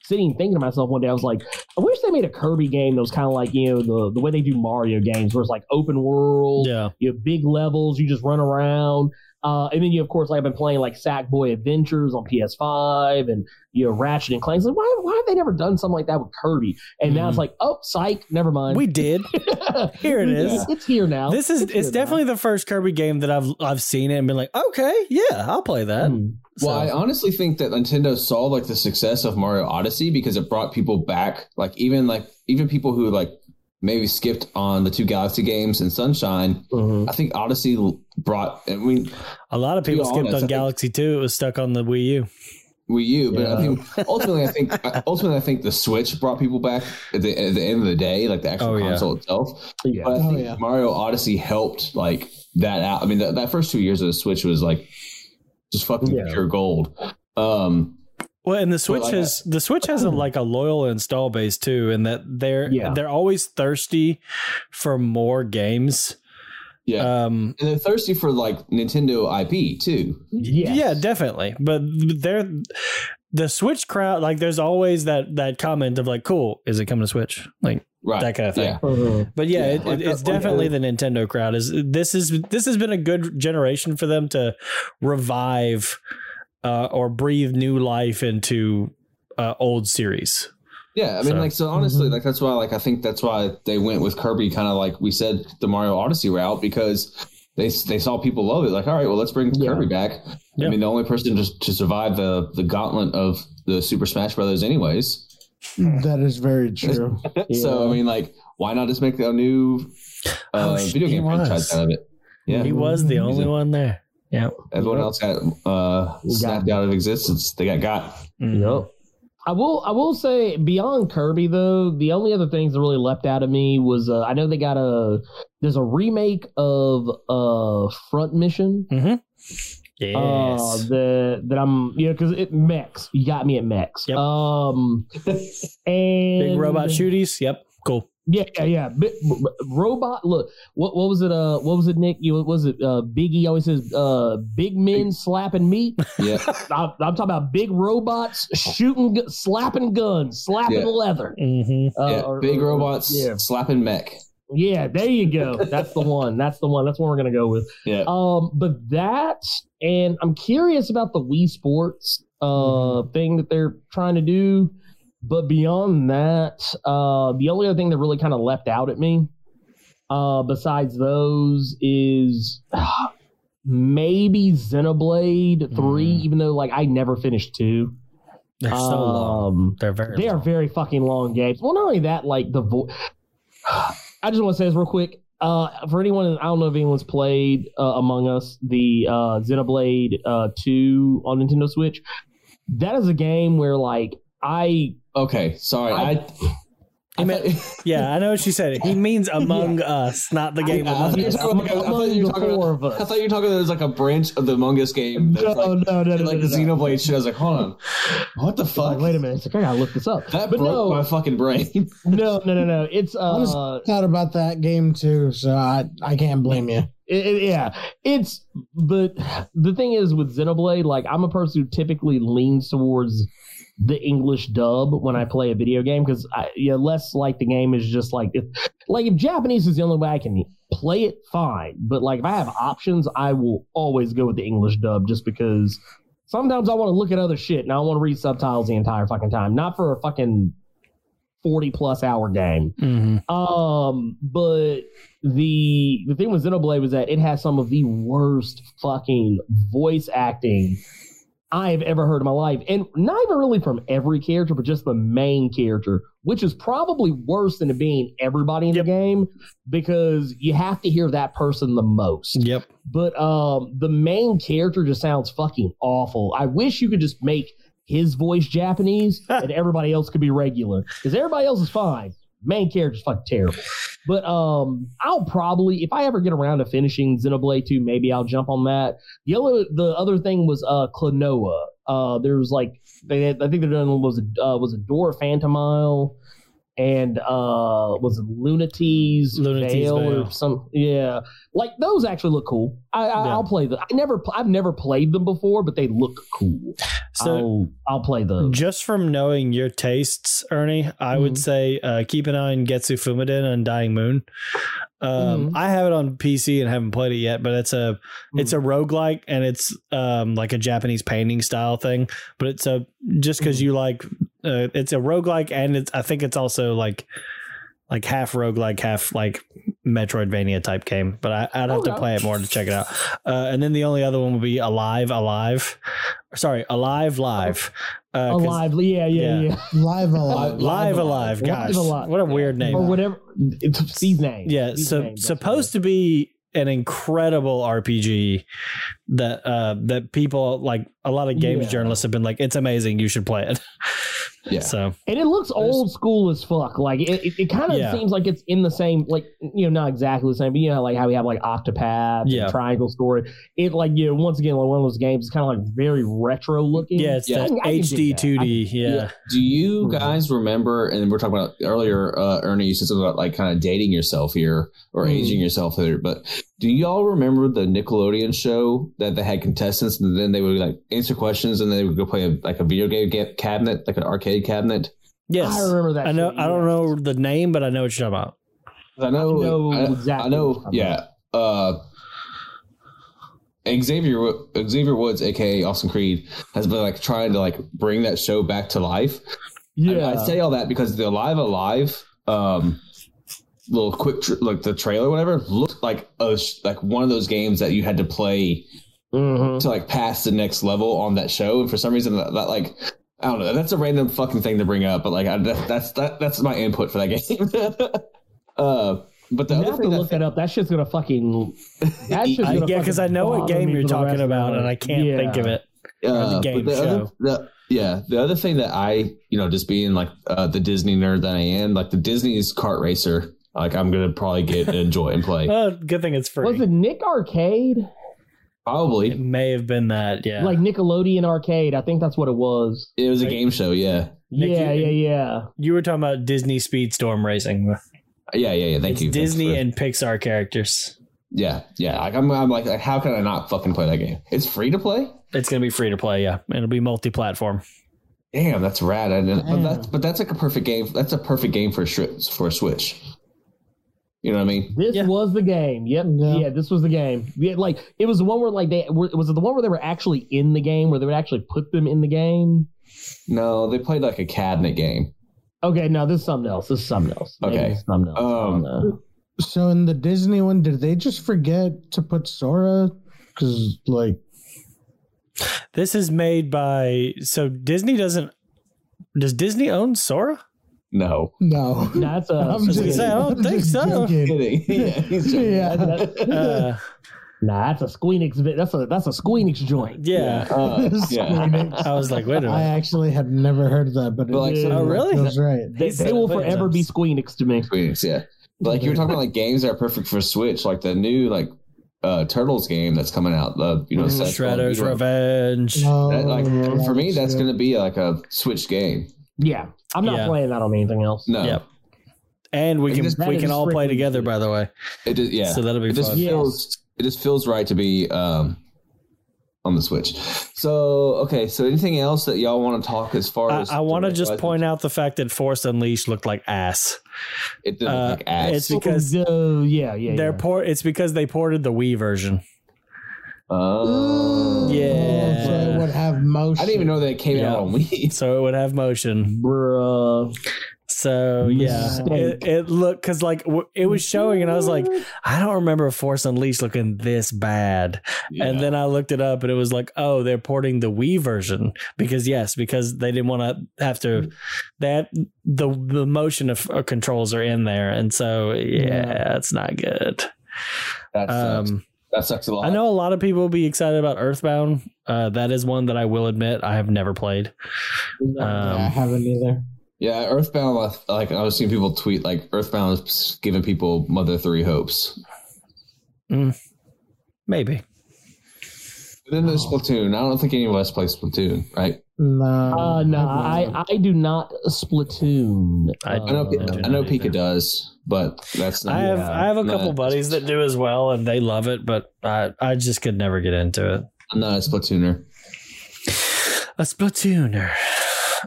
sitting thinking to myself one day, I was like, I wish they made a Kirby game that was kind of like you know the the way they do Mario games, where it's like open world, Yeah. you have big levels, you just run around. Uh, and then you, of course, like I've been playing like Sackboy Adventures on PS5 and you know Ratchet and Clank. It's Like, why, why have they never done something like that with Kirby? And now it's like, oh, psych, never mind. We did. Here it is. It's, it's here now. This is here it's now. definitely the first Kirby game that I've I've seen it and been like, okay, yeah, I'll play that. Hmm. So, Well, I honestly think that Nintendo saw like the success of Mario Odyssey because it brought people back. Like even like even people who like maybe skipped on the two Galaxy games and Sunshine. Mhm. I think Odyssey brought. I mean, a lot of people skipped honest, I on think- Galaxy 2. It was stuck on the Wii U. Wii U, but I Yeah. think ultimately, I think ultimately, I think the Switch brought people back at the, at the end of the day, like the actual Oh, yeah. console itself. Yeah. But I Oh, think yeah. Mario Odyssey helped like that out. I mean, that, that first two years of the Switch was like just fucking Yeah. pure gold. Um, Well, and the Switch like has the Switch has a, like a loyal install base too, and that they're Yeah. they're always thirsty for more games. yeah, Um, and they're thirsty for like Nintendo IP too. Yes. yeah, definitely. But they're the Switch crowd. Like, there's always that that comment of like, "Cool, is it coming to Switch?" Like Right. that kind of thing. Yeah. Mhm. But yeah, Yeah, it, like it's that- like, definitely uh, the Nintendo crowd. Is this is this has been a good generation for them to revive uh, or breathe new life into uh, old series. Yeah, I mean, So- like, so honestly, Mhm. like, that's why, like, I think that's why they went with Kirby, kind of like we said, the Mario Odyssey route, because they they saw people love it. Like, all right, well, let's bring Yeah. Kirby back. Yeah. I mean, the only person to, to survive the the gauntlet of the Super Smash Brothers, anyways. That is very true. So, I mean, like, why not just make a new uh, Oh, video game was. franchise out of it? Yeah, He was the only one there. Yeah. everyone Yep. else got uh, Got- snapped out of existence. They got got. Yep. I will. I will say beyond Kirby though, the only other things that really leapt out of me was uh, I know they got a there's a remake of uh Front Mission. Yes. Uh, that that I'm you know because it mechs. You got me at mechs. Yep. Um, and Big robot shooties. Yep. Cool. Yeah, yeah, yeah. Bi- b- robot. Look, what what was it? Uh, what was it, Nick? You was it? Uh, Biggie always says, uh, big men slapping meat. Yeah, I'm, I'm talking about big robots shooting, gu- slapping guns, slapping Yeah. leather. hmm Uh, yeah. or- big or- robots Yeah, slapping mech. yeah. There you go. That's the one. That's the one. That's what we're gonna go with. Yeah, Um, but that, and I'm curious about the Wii Sports uh thing that they're trying to do. But beyond that, uh, the only other thing that really kind of leapt out at me, uh, besides those, is maybe Xenoblade Three. Mm. Even though, like, I never finished two. They're so long. Um, They're very. they are very fucking long games. Well, not only that, like the vo- I just want to say this real quick. Uh, for anyone, I don't know if anyone's played uh, Among Us, the uh, Xenoblade uh, 2 on Nintendo Switch. That is a game where, like, I okay. Sorry, I- I. I, meant- Yeah, I know what she said. He means Among Us, not the game I- I Among thought you were Us. talking about- I thought you were talking four about- I thought you were talking. There's like a branch of the Among Us game. That's no, like, no, no, no, like no, the no. Xenoblade shit. I was like, hold on, what the fuck? wait a minute, it's like, I gotta look this up. That but broke no, my fucking brain. no, no, no, no. It's I was uh, thought about that game too, so I I can't blame you. It, it- yeah, it's but the thing is with Xenoblade, like I'm a person who typically leans towards the English dub when I play a video game because I yeah, less like the game is just like if like if Japanese is the only way I can play it, fine. But like if I have options, I will always go with the English dub just because sometimes I want to look at other shit and I want to read subtitles the entire fucking time, not for a fucking forty plus hour game. Mhm. Um, but the the thing with Xenoblade was that it has some of the worst fucking voice acting I have ever heard in my life, and not even really from every character, but just the main character, which is probably worse than it being everybody in Yep. the game because you have to hear that person the most. Yep. But um, the main character just sounds fucking awful. I wish you could just make his voice Japanese and everybody else could be regular because everybody else is fine. Main character's fucking terrible. But um, I'll probably if I ever get around to finishing Xenoblade 2, maybe I'll jump on that. The other the other thing was uh Klonoa. Uh, there was like they had, I think they're doing was a uh, was a Door Phantomile and uh was it Lunatea's, Lunatea's Veil Veil. or some yeah like those actually look cool. I, I Yeah. I'll play them. I never I've never played them before, but they look cool. So I'll I'll play them just from knowing your tastes, Ernie, I would Mhm. say uh, keep an eye on Getsu Fuma Den and Dying Moon. Um, Mhm. I have it on PC and haven't played it yet, but it's a it's a roguelike and it's um, like a Japanese painting style thing. But it's a just because you like uh, it's a roguelike and it's I think it's also like like half roguelike, half like Metroidvania type game. But I, I'd have to Okay. play it more to check it out. Uh, and then the only other one would be Alive, Alive. Sorry, Alive Live. Uh, 'cause- Alive, yeah, yeah, yeah. yeah, Live alive. Live Alive, gosh, Live Alive. what a weird name. or whatever. It's Steve's name. Yeah, Steve's so name, that's supposed to be an incredible RPG that uh that people like a lot of games Yeah. journalists have been like it's amazing you should play it. Yeah. So and it looks old school as fuck. Like it, it, it kind of Yeah. seems like it's in the same, like you know, not exactly the same, but you know, like how we have like Octopath, Yeah. and Triangle Story. It like you know, once again, like one of those games. It's kind of like very retro looking. yeah, it's Yeah. that I can- I can HD that. two D. Yeah. Yeah. Do you Mhm. guys remember? And we're talking about earlier, uh, Ernie. You said something about like kind of dating yourself here or Mhm. aging yourself here. But do y'all remember the Nickelodeon show that they had contestants and then they would like answer questions and then they would go play a, like a video game cabinet, like an arcade cabinet? Yes, I remember that. I know. shit, I don't know the name, but I know what you're talking about. I know. I know I, exactly I know. Yeah. Uh, Xavier Wo- Xavier Woods, aka Austin Creed, has been like trying to like bring that show back to life. Yeah, I, I say all that because the Alive Alive um little quick tr- like the trailer whatever looked like a sh- like one of those games that you had to play Mhm. to like pass the next level on that show and for some reason that, that like I don't know that's a random fucking thing to bring up but like I, that, that's that, that's my input for that game uh but the You other have to thing that look that up. That shit's gonna fucking. That shit's gonna yeah, because I know what game you're for the rest talking about, and. I can't Yeah. think of it. Uh, the game but the other, show. the, yeah, the other thing that I, you know, just being like uh, the Disney nerd that I am, like the Disney's kart racer, like I'm gonna probably get and enjoy and play. Oh, good thing it's free. Was it Nick Arcade? Probably. It Probably may have been that. Yeah. Like Nickelodeon Arcade? I think that's what it was. it was a Like- game show. Yeah, Nick, yeah, you- yeah, yeah. You were talking about Disney Speedstorm Racing. Uh, yeah, yeah, yeah. Thank it's you. Disney for- and Pixar characters. yeah, yeah. Like I'm, I'm like, like, how can I not fucking play that game? It's free to play. It's gonna be free to play. Yeah, it'll be multi-platform. Damn, that's rad. I didn't, but that's but that's like a perfect game. That's a perfect game for a Shri- for a Switch. You know what I mean? This Yeah. was the game. Yep. Yeah. Yeah. this was the game. Yeah, like it was the one where like they were, was it the one where they were actually in the game where they would actually put them in the game? No, they played like a cabinet game. Okay, no, this is something else. This is something else. Maybe Okay. this is something else. Um, I don't know. So in the Disney one, did they just forget to put Sora? Because like, This is made by so Disney doesn't. Does Disney own Sora? No, no. That's a I'm was gonna just, say, I don't I'm think just so. kidding. yeah, he's joking. Yeah. Uh, nah. That's a Squeenix. That's a that's a Squeenix joint. yeah. Uh, yeah. Squeenix. I was like, wait a minute. I actually had never heard of that, but But, like, it, so- Oh, really? That's right. They, He they will it forever be times. Squeenix to me. Queens, yeah. But like you were talking about like games that are perfect for Switch, like the new like uh Turtles game that's coming out. The you know Mm, Shredder's Revenge. Oh, That, like for me, that's going to be like a Switch game. Yeah, I'm not Yeah. playing that on anything else. No, Yep. And we It can just- that we is can all play strictly together. Switch. By the way, it just, yeah. so that'll be it just fun. Yes. feels it just feels right to be um on the Switch. So okay, so anything else that y'all want to talk as far I, as I want to just direct point out the fact that Force Unleashed looked like ass. it didn't uh, look like ass. it's because Oh, yeah, yeah, They're yeah. port. It's because they ported the Wii version. Oh. Yeah. So it would have motion. I didn't even know that it came Yeah. out on Wii. so it would have motion. Bruh. So yeah, it, it looked because like w- it was showing, and I was like, I don't remember Force Unleashed looking this bad. And then I looked it up, and it was like, oh, they're porting the Wii version because yes, because they didn't want to have to. That the the motion of uh, controls are in there, and so yeah, it's not good. that sucks. Um, that sucks a lot. I know a lot of people will be excited about Earthbound. Uh, that is one that I will admit I have never played. Yeah, I Um, haven't either. Yeah, Earthbound. Like I was seeing people tweet, like Earthbound is giving people Mother Three hopes. maybe. But then there's Splatoon. I don't think any of us play Splatoon, right? No, Uh, no, I, I do not Splatoon. I- I know, Uh, I know, Pika either. does, but that's not. I have Yeah, I have a couple buddies that do as well, and they love it, but I I just could never get into it. I'm not a Splatooner. A Splatooner.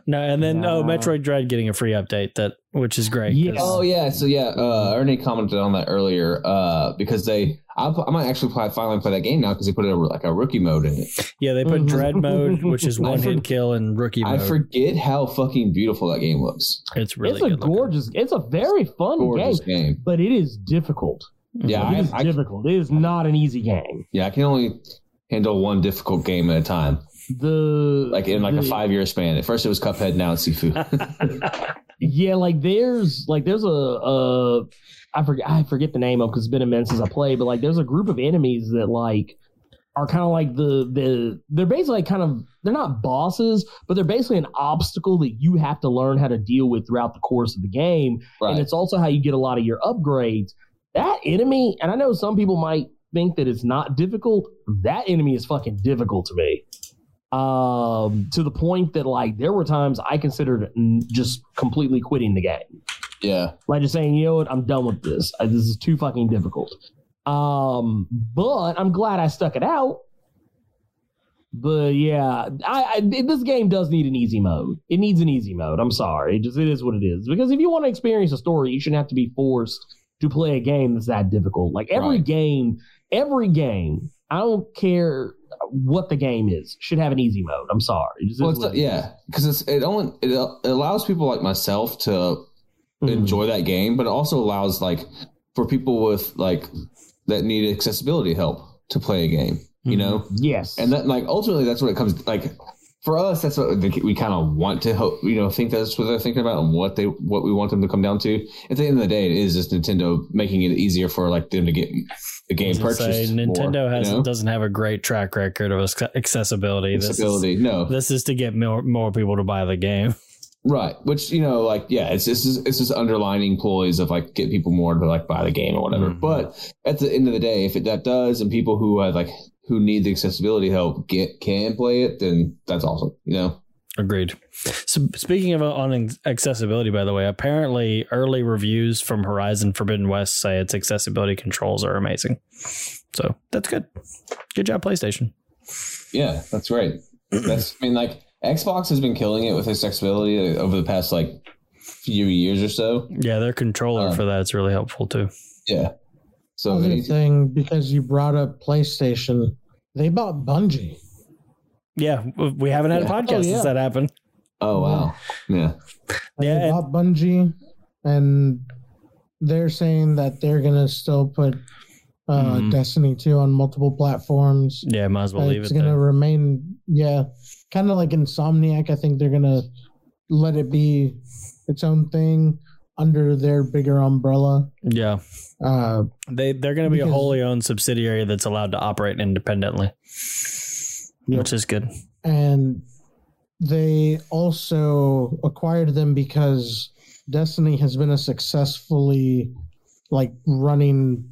No, and then oh, Metroid Dread getting a free update that which is great. Yeah. Oh yeah, so yeah, uh, Ernie commented on that earlier uh, because they. I, I might actually play, finally play that game now because they put a, like a rookie mode in it. yeah. They put Mhm. Dread mode, which is I one hit kill and rookie Mode. I forget how fucking beautiful that game looks. it's really it's a good looking. gorgeous. It's a very fun Gorgeous game, game. but it is difficult. Yeah, it is I, I, difficult. It is not an easy game. yeah, I can only handle one difficult game at a time, The like in like a five year span. At first it was Cuphead, now it's Sifu. Yeah, like there's like there's a uh I forget I forget the name of because it's been a minute since I played, but like there's a group of enemies that like are kind of like the the they're basically kind of they're not bosses, but they're basically an obstacle that you have to learn how to deal with throughout the course of the game, and it's also how you get a lot of your upgrades. That enemy, and I know some people might think that it's not difficult. That enemy is fucking difficult to me. Um to the point that like there were times i considered just completely quitting the game. Yeah. like just saying you know what? I'm done with this. This is too fucking difficult. Um but i'm glad i stuck it out. But yeah I, I this game does need an easy mode. It needs an easy mode. I'm sorry. It just it is what it is. Because if you want to experience a story you shouldn't have to be forced to play a game that's that difficult. Like every Right. game every game i don't care what the game is should have an easy mode i'm sorry just Well, it's, yeah, because it only it, it allows people like myself to Mhm. enjoy that game, but it also allows like for people with like that need accessibility help to play a game. You Mhm. know, yes and that like ultimately that's what it comes like for us. That's what we kind of want to hope. You know, think that's what they're thinking about and what they what we want them to come down to. At the end of the day, it is just Nintendo making it easier for like them to get the game purchased. say, Nintendo more, has you know? doesn't have a great track record of ac- accessibility. This is- accessibility. no, This is to get more more people to buy the game. Right, which you know, like, yeah, it's it's just, it's just underlining ploys of like get people more to like buy the game or whatever. Mhm. But at the end of the day, if it that does, and people who have like who need the accessibility help get can play it, then that's awesome. You know, Agreed. So speaking of on accessibility, by the way, apparently early reviews from Horizon Forbidden West say its accessibility controls are amazing. So that's good. Good job, PlayStation. Yeah, that's great. That's I mean, like Xbox has been killing it with accessibility over the past like few years or so. Yeah, their controller Uh, for that's really helpful too. Yeah. So Other any- thing, because you brought up PlayStation, they bought Bungie. Yeah, we haven't had a podcast Oh, yeah. since that happened. oh wow, yeah, They Yeah, and- bought Bungie, and they're saying that they're gonna still put uh, Mhm. Destiny 2 on multiple platforms. Yeah, might as well Uh, leave it's it gonna there. remain, yeah, kind of like Insomniac. I think they're gonna let it be its own thing under their bigger umbrella. Yeah, Uh, they they're going to be a wholly owned subsidiary that's allowed to operate independently, Yep. which is good. and they also acquired them because Destiny has been a successfully like running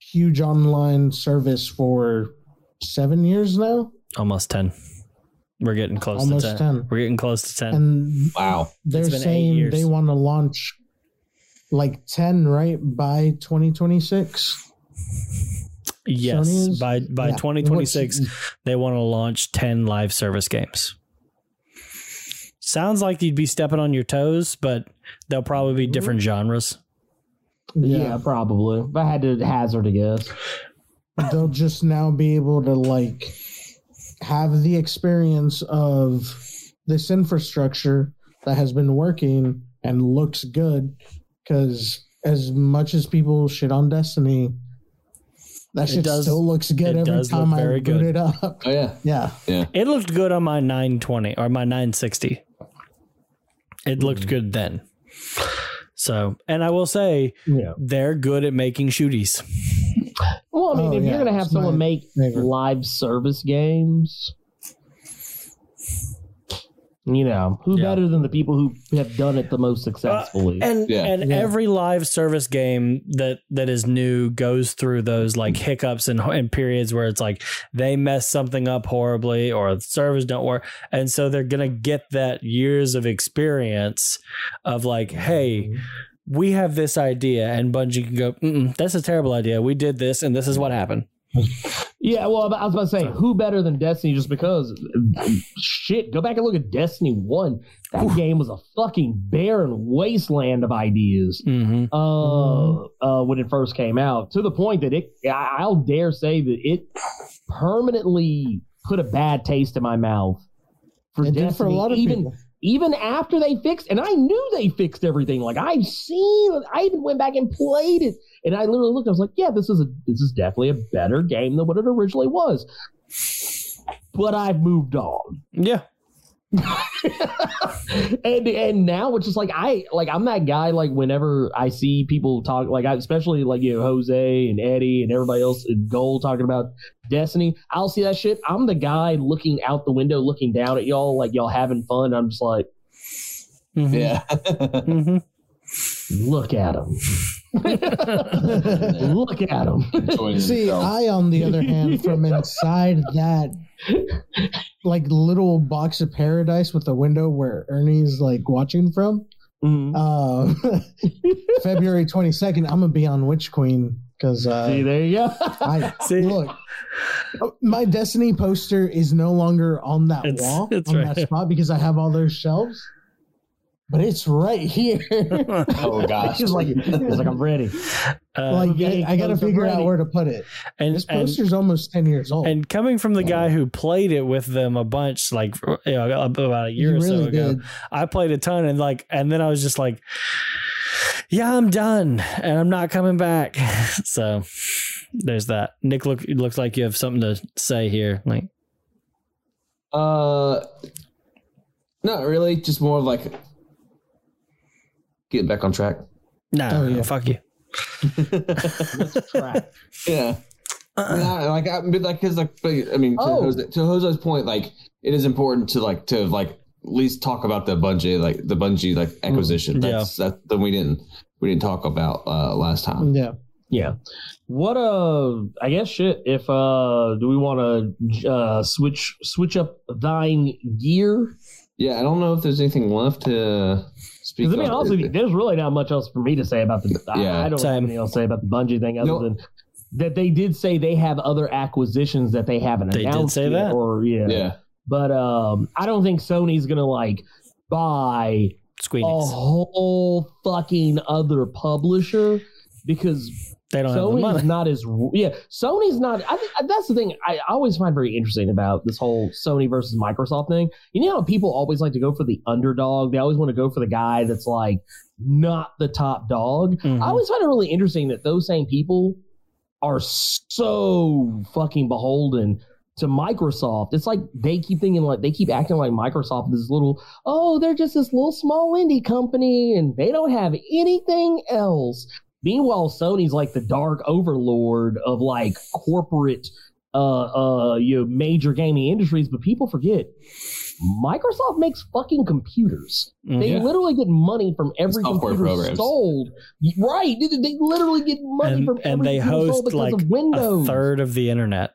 huge online service for seven years now, Almost ten. We're getting close almost to 10. ten. We're getting close to ten. And wow, they're been eight saying years. they want to launch like 10 right by 2026 yes, by by Yeah. 2026, they want to launch 10 live service games. Sounds like you'd be stepping on your toes, but they'll probably be different genres. Yeah, yeah, probably. If I had to hazard a guess. they'll just now be able to like have the experience of this infrastructure that has been working and looks good because as much as people shit on destiny that It shit does- still looks good every time look i very boot good. it up oh yeah, yeah It looked good on my 920 or my 960. It mm-hmm. looked good then. So, and I will say Yeah. they're good at making shooties. Well, I mean, Oh, if yeah, you're gonna have it's someone my make favorite. live service games, you know, who Yeah. better than the people who have done it the most uh, successfully? And Yeah. and Yeah. every live service game that that is new goes through those like mm. hiccups and, and periods where it's like they mess something up horribly or the servers don't work, and so they're gonna get that years of experience of like, mm-hmm. hey, we have this idea, and Bungie can go, Mm-mm, that's a terrible idea. We did this, and this is what happened. Yeah, well, I was about to say, who better than Destiny? Just because, shit, go back and look at Destiny One. That game was a fucking barren wasteland of ideas. Mm-hmm. uh, uh, when it first came out, to the point that it, I'll dare say that it permanently put a bad taste in my mouth for Destiny. for a lot of even people even after they fixed, and I knew they fixed everything. Like I've seen, I even went back and played it, and I literally looked. I was like, yeah, this is a this is definitely a better game than what it originally was. But I've moved on Yeah, and and now it's just like I like I'm that guy like whenever I see people talk like I, especially like you know Jose and Eddie and everybody else in Gold talking about Destiny, I'll see that shit. I'm the guy looking out the window, looking down at y'all like y'all having fun. I'm just like, Mhm. yeah. Mhm. look at him, look at him. Enjoying See. I, on the other hand, from inside that like little box of paradise with a window where Ernie's like watching from, Mhm. uh, February 22nd, I'm gonna be on Witch Queen because see, uh, there you go. I See? look. My Destiny poster is no longer on that It's- wall, it's on right. that spot because I have all those shelves, but it's right here. oh gosh, He's like, he's like, I'm ready. Uh, like getting I, I got to figure out where to put it. and, This and poster's almost 10 years old. And coming from the guy who played it with them a bunch, like you know, about a year You or so ago, did. I played a ton, and like, and then I was just like, "Yeah, I'm done, and I'm not coming back." so there's that. Nick, look, it looks like you have something to say here. Like, Uh, not really. Just more of like getting back on track. nah, Oh, yeah. fuck you. Track. Yeah. Yeah, like I but like because like I mean to, Oh. Jose, to Jose's point, like it is important to like to like at least talk about the Bungie like the Bungie like acquisition. Yeah. That's that that we didn't we didn't talk about uh last time. Yeah. Yeah. What uh I guess shit if uh do we want to uh switch switch up thine gear Yeah, I don't know if there's anything left to speak. Because I mean, of. honestly, there's really not much else for me to say about the. I- Yeah. I, don't have anything else to say about the Bungie thing other No. than that they did say they have other acquisitions that they haven't They did announced. say yet, that? or yeah. yeah, But um, I don't think Sony's gonna like buy a Squeenix. whole fucking other publisher because they don't have the Sony's money. not as yeah. Sony's not. I think that's the thing I always find very interesting about this whole Sony versus Microsoft thing. You know how people always like to go for the underdog. They always want to go for the guy that's like not the top dog. Mhm. I always find it really interesting that those same people are so fucking beholden to Microsoft. It's like they keep thinking like they keep acting like Microsoft is this little oh they're just this little small indie company and they don't have anything else. Meanwhile, Sony's like the dark overlord of like corporate uh uh you know, major gaming industries, but people forget Microsoft makes fucking computers. Mhm. They Yeah. literally get money from every Software computer programs. sold. Right. They, they literally get money And- from and every they host, like, a third of the internet.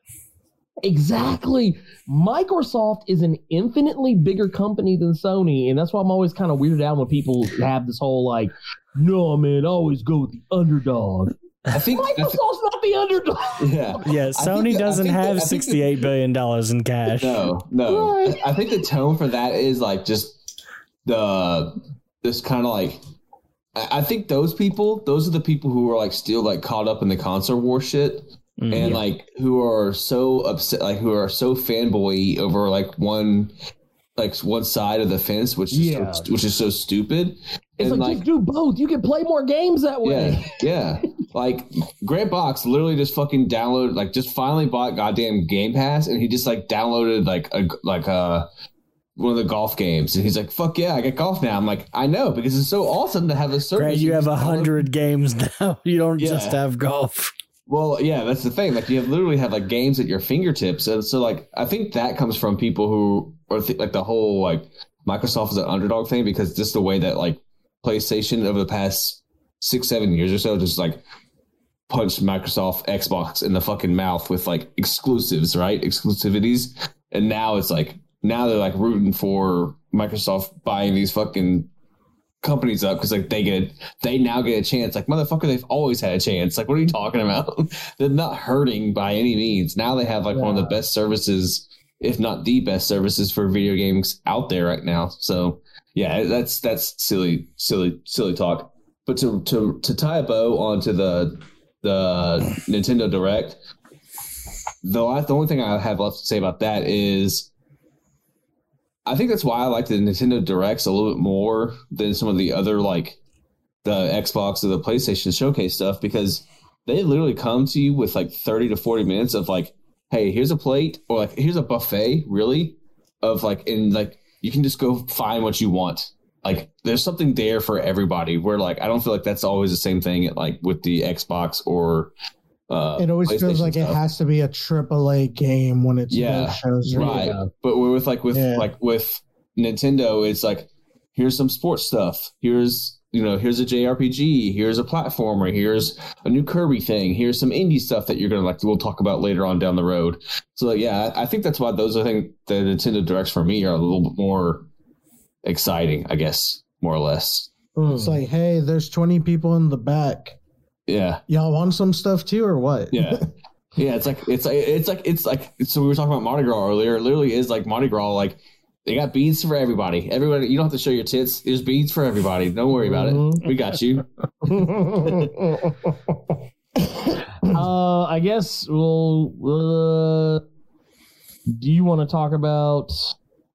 Exactly. Microsoft is an infinitely bigger company than Sony, and that's why I'm always kind of weirded out when people have this whole like, no man, I always go with the underdog. I think. I thi- Microsoft's not the underdog. yeah. Yeah, Sony think doesn't think that- have I think that- sixty-eight billion dollars in cash. No, no. Right. I think the tone for that is like just the this kind of like. I I think those people, those are the people who are like still like caught up in the console war shit, Mhm. and like who are so upset, like who are so fanboy over like one, like one side of the fence, which is Yeah. so, which is so stupid. It's And, like, just do both. You can play more games that way. yeah, yeah. Like Grant Box literally just fucking downloaded, like just finally bought goddamn Game Pass, and he just like downloaded like a like a one of the golf games, and he's like, "Fuck yeah, I got golf now." I'm like, "I know," because it's so awesome to have a service. Grant, you have a hundred games now. You don't Yeah. just have golf. Well, yeah, that's the thing. Like you have literally have like games at your fingertips, and so like I think that comes from people who are th- like the whole like Microsoft is an underdog thing because just the way that like PlayStation over the past six seven years or so just like punched Microsoft Xbox in the fucking mouth with like exclusives, right? Exclusivities, and now it's like now they're like rooting for Microsoft buying these fucking companies up because like they get they now get a chance. Like motherfucker, they've always had a chance. Like what are you talking about? They're not hurting by any means. Now they have like one of the best services, if not the best services for video games out there right now. So yeah, that's that's silly, silly, silly talk. But to to to tie a bow onto the the Nintendo Direct, the the only thing I have left to say about that is I think that's why I like the Nintendo Directs a little bit more than some of the other like the Xbox or the PlayStation showcase stuff because they literally come to you with like 30 to 40 minutes of like, hey, here's a plate or like here's a buffet, really, of like in like you can just go find what you want. Like there's something there for everybody. Where like I don't feel like that's always the same thing like with the Xbox or uh It always feels like it has to be a triple A game when it's Yeah, shows. right but with like with Yeah. like with nintendo it's like here's some sports stuff here's you know here's a jrpg here's a platformer here's a new kirby thing here's some indie stuff that you're gonna like we'll talk about later on down the road so yeah i I think that's why those i think the nintendo directs for me are a little bit more exciting i guess more or less Hmm. It's like, hey, there's 20 people in the back. yeah Y'all want some stuff too, or what? yeah yeah it's like it's like it's like it's like so we were talking about mardi gras earlier it literally is like mardi gras like they got beads for everybody everybody you don't have to show your tits there's beads for everybody don't worry about it we got you uh, I guess we'll. Uh, do you want to talk about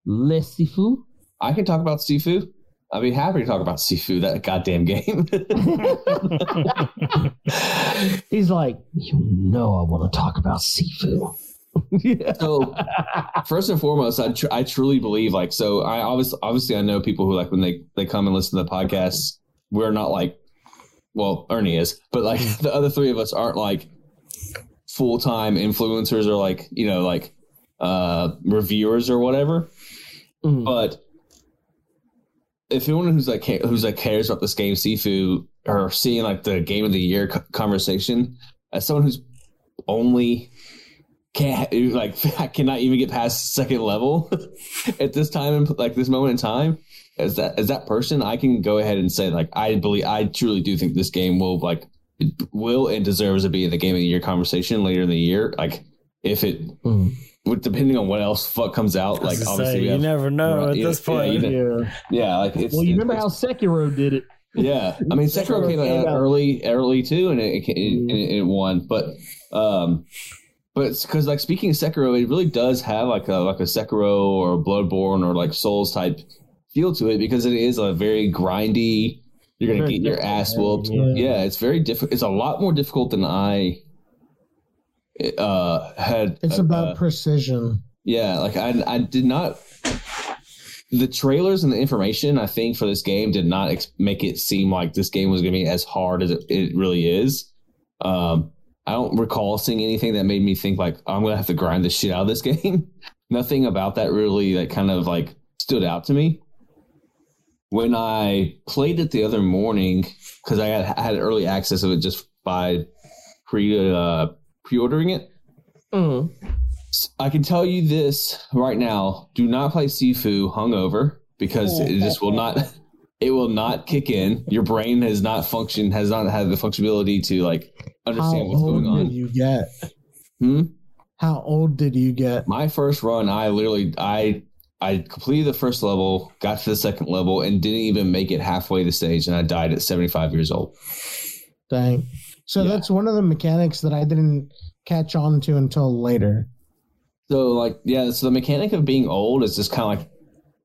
Le Sifu? i can talk about sifu i'd be happy to talk about sifu that goddamn game He's like, you know, I want to talk about Sifu. yeah. so first and foremost I, tr- I truly believe like so i obviously obviously i know people who like when they they come and listen to the podcast we're not like well ernie is but like the other three of us aren't like full-time influencers or like you know like uh reviewers or whatever Mm. but if anyone who's like who's like cares about this game Sifu or seeing like the game of the year conversation as someone who's only can't like I cannot even get past second level at this time and like this moment in time. As that as that person, I can go ahead and say like I believe I truly do think this game will like will and deserves to be in the game of the year conversation later in the year. Like if it Mm. with depending on what else fuck comes out, like Like obviously we you have- never know Right, at yeah, this point. you know. Yeah. yeah, like it's Well, you it's- remember how Sekiro did it? yeah, I mean Sekiro came out early, early too, and it, it, Mm-hmm. it, it won. But um, but because like speaking of Sekiro, it really does have like a like a Sekiro or a Bloodborne or like Souls type feel to it because it is a very grindy. You're gonna Very get your ass whooped. yeah. Yeah. it's very difficult. It's a lot more difficult than I uh had. It's uh, about uh, precision. yeah, like I I did not. The trailers and the information I think for this game did not ex- make it seem like this game was going to be as hard as it, it really is. Um, I don't recall seeing anything that made me think like I'm going to have to grind the shit out of this game. Nothing about that really that kind of like stood out to me. When I played it the other morning, because I had, I had early access of it just by pre uh, pre ordering it. Mm. I can tell you this right now: do not play Sifu hungover because it just will not. It will not kick in. Your brain has not functioned, has not had the functionality to like understand what's going on. How old going did on. you get? Hmm? How old did you get? My first run, I literally, I, I completed the first level, got to the second level, and didn't even make it halfway the stage, and I died at seventy five years old. Dang. So Yeah. that's one of the mechanics that I didn't catch on to until later. So like yeah, so the mechanic of being old is just kind of like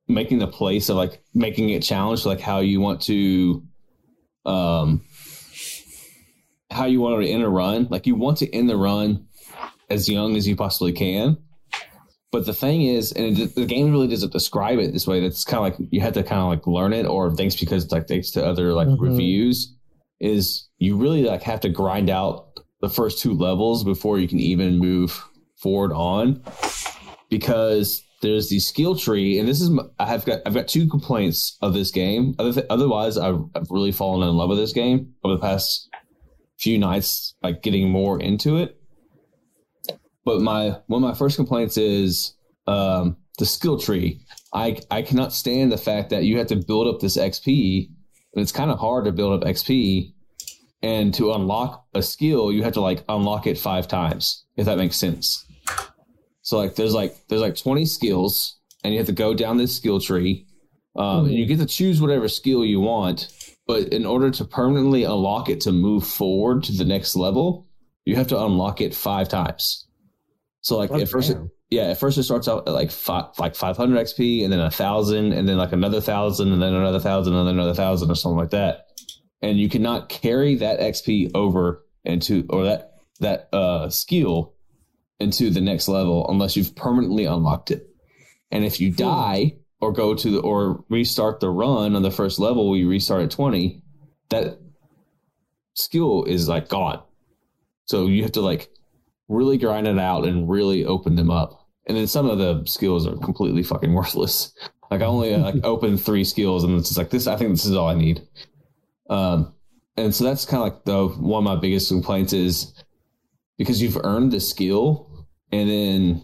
making the place of like making it challenge like how you want to um how you want to end a run. Like you want to end the run as young as you possibly can. But the thing is, and it, the game really doesn't describe it this way. That's kind of like you have to kind of like learn it, or thanks because like thanks to other like Mhm. reviews, is you really like have to grind out the first two levels before you can even move forward on because there's the skill tree and this is I have got i've got two complaints of this game. Other th- otherwise I've, I've really fallen in love with this game over the past few nights like getting more into it. But my one of my first complaints is um the skill tree. I i cannot stand the fact that you have to build up this xp and it's kind of hard to build up xp and to unlock a skill you have to like unlock it five times if that makes sense so like there's like there's like 20 skills and you have to go down this skill tree. Um, and you get to choose whatever skill you want but in order to permanently unlock it to move forward to the next level you have to unlock it five times. So like Oh, at first it, yeah at first it starts out at like five, like 500 xp and then a thousand and then like another thousand and then another thousand and then another thousand or something like that. And you cannot carry that xp over into or that that uh skill into the next level unless you've permanently unlocked it. And if you die or go to the or restart the run on the first level, you restart at 20, that skill is like gone. So you have to like really grind it out and really open them up. And then some of the skills are completely fucking worthless. Like I only like opened three skills and it's just like this I think this is all I need. Um and so that's kind of like the one of my biggest complaints is because you've earned the skill and then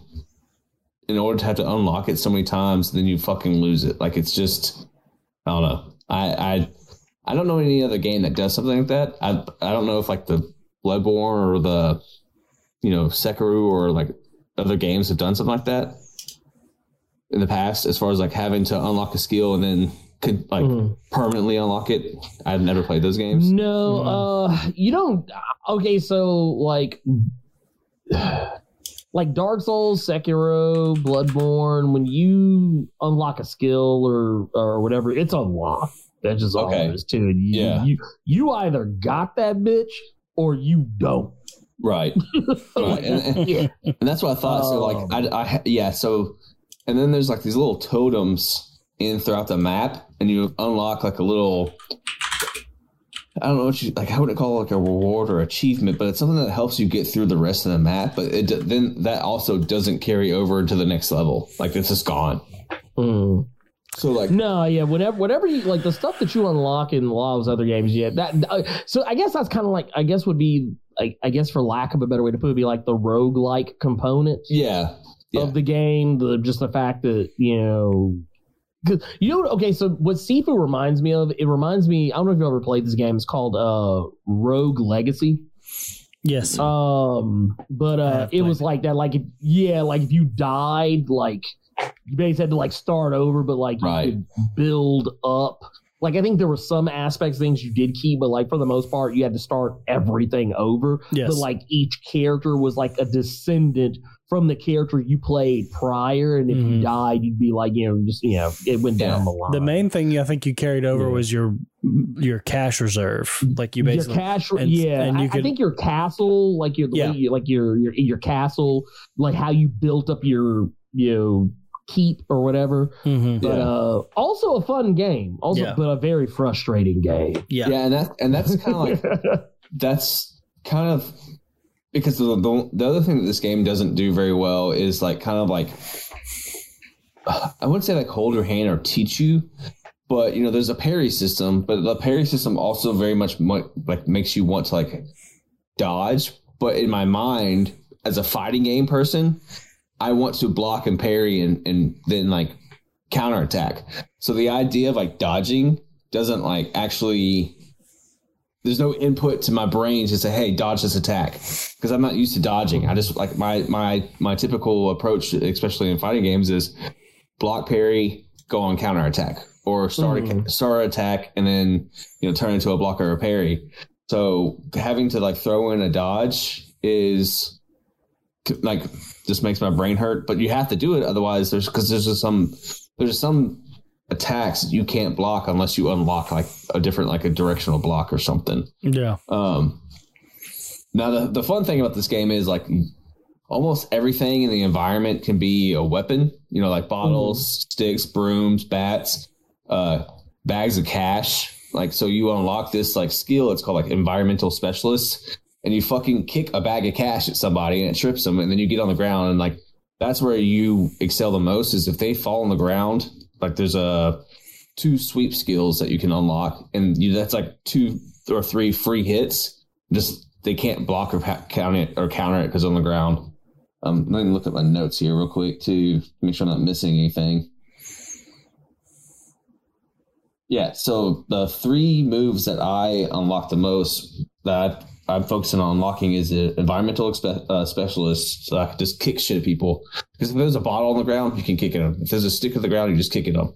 in order to have to unlock it so many times then you fucking lose it. Like it's just i don't know. I i i don't know any other game that does something like that. I i don't know if like the bloodborne or the you know sekiro or like other games have done something like that in the past as far as like having to unlock a skill and then could like Mhm. permanently unlock it. I've never played those games. No, uh, you don't. Okay, so like, like Dark Souls, Sekiro, Bloodborne. When you unlock a skill or or whatever, it's unlocked. That's just all Okay. there is to it. You, Yeah. you you either got that bitch or you don't. right right and, and- yeah. And that's what I thought. So Um, like I, I yeah. So and then there's like these little totems in throughout the map, and you unlock like a little. I don't know what you like. I wouldn't call it like a reward or achievement, but it's something that helps you get through the rest of the map. But it then that also doesn't carry over to the next level. Like it's just gone. Mm. So like No, yeah, whatever, whatever you like, the stuff that you unlock in a lot of other games, yeah. That uh, so I guess that's kind of like I guess would be I, I guess for lack of a better way to put it, be like the rogue like component Yeah. Yeah. of the game. The just the fact that you know. 'Cause- You know, okay. So what Sifu reminds me of, it reminds me. I don't know if you ever played this game. It's called uh, Rogue Legacy. Yes. Um, but uh, it was like that. Like, if, yeah, like if you died, like you basically had to like start over, but like you could build up. Like I think there were some aspects things you did keep, but like for the most part, you had to start everything over. yes. But like each character was like a descendant from the character you played prior, and if you Mhm. died, you'd be like, you know, just you know, it went down Yeah. the line. the main thing I think you carried over Yeah. was your your cash reserve. Like you your basically cash, and- yeah. and you I, I think your castle, like your, Yeah. you, like your, your your castle, like how you built up your you know keep or whatever. Mhm. But Yeah. uh, also a fun game, also, Yeah. but a very frustrating game. yeah. Yeah, and that and that's kind of like that's kind of because the, the the other thing that this game doesn't do very well is like kind of like I wouldn't say like hold your hand or teach you, but you know there's a parry system, but the parry system also very much mo- like makes you want to like dodge. But in my mind, as a fighting game person, I want to block and parry and and then like counterattack. So the idea of like dodging doesn't like actually there's no input to my brain to say hey dodge this attack because i'm not used to dodging i just like my my my typical approach especially in fighting games is block parry go on counterattack or start a, Mhm. start attack and then you know turn into a block or a parry so having to like throw in a dodge is like just makes my brain hurt but you have to do it otherwise there's because there's just some there's some attacks you can't block unless you unlock like a different like a directional block or something. Yeah. um now the, the fun thing about this game is like almost everything in the environment can be a weapon you know like bottles sticks brooms bats uh bags of cash. Like so you unlock this like skill it's called like environmental specialist and you fucking kick a bag of cash at somebody and it trips them and then you get on the ground and like that's where you excel the most is if they fall on the ground like there's a two sweep skills that you can unlock and you, that's like two or three free hits. Just they can't block or pa- count it or counter it because on the ground. Um let me look at my notes here real quick to make sure i'm not missing anything. Yeah so the three moves that i unlock the most that i'm focusing on unlocking is an environmental expe- uh, specialist so i can just kick shit at people. Because if there's a bottle on the ground you can kick it them if there's a stick on the ground you just kick it them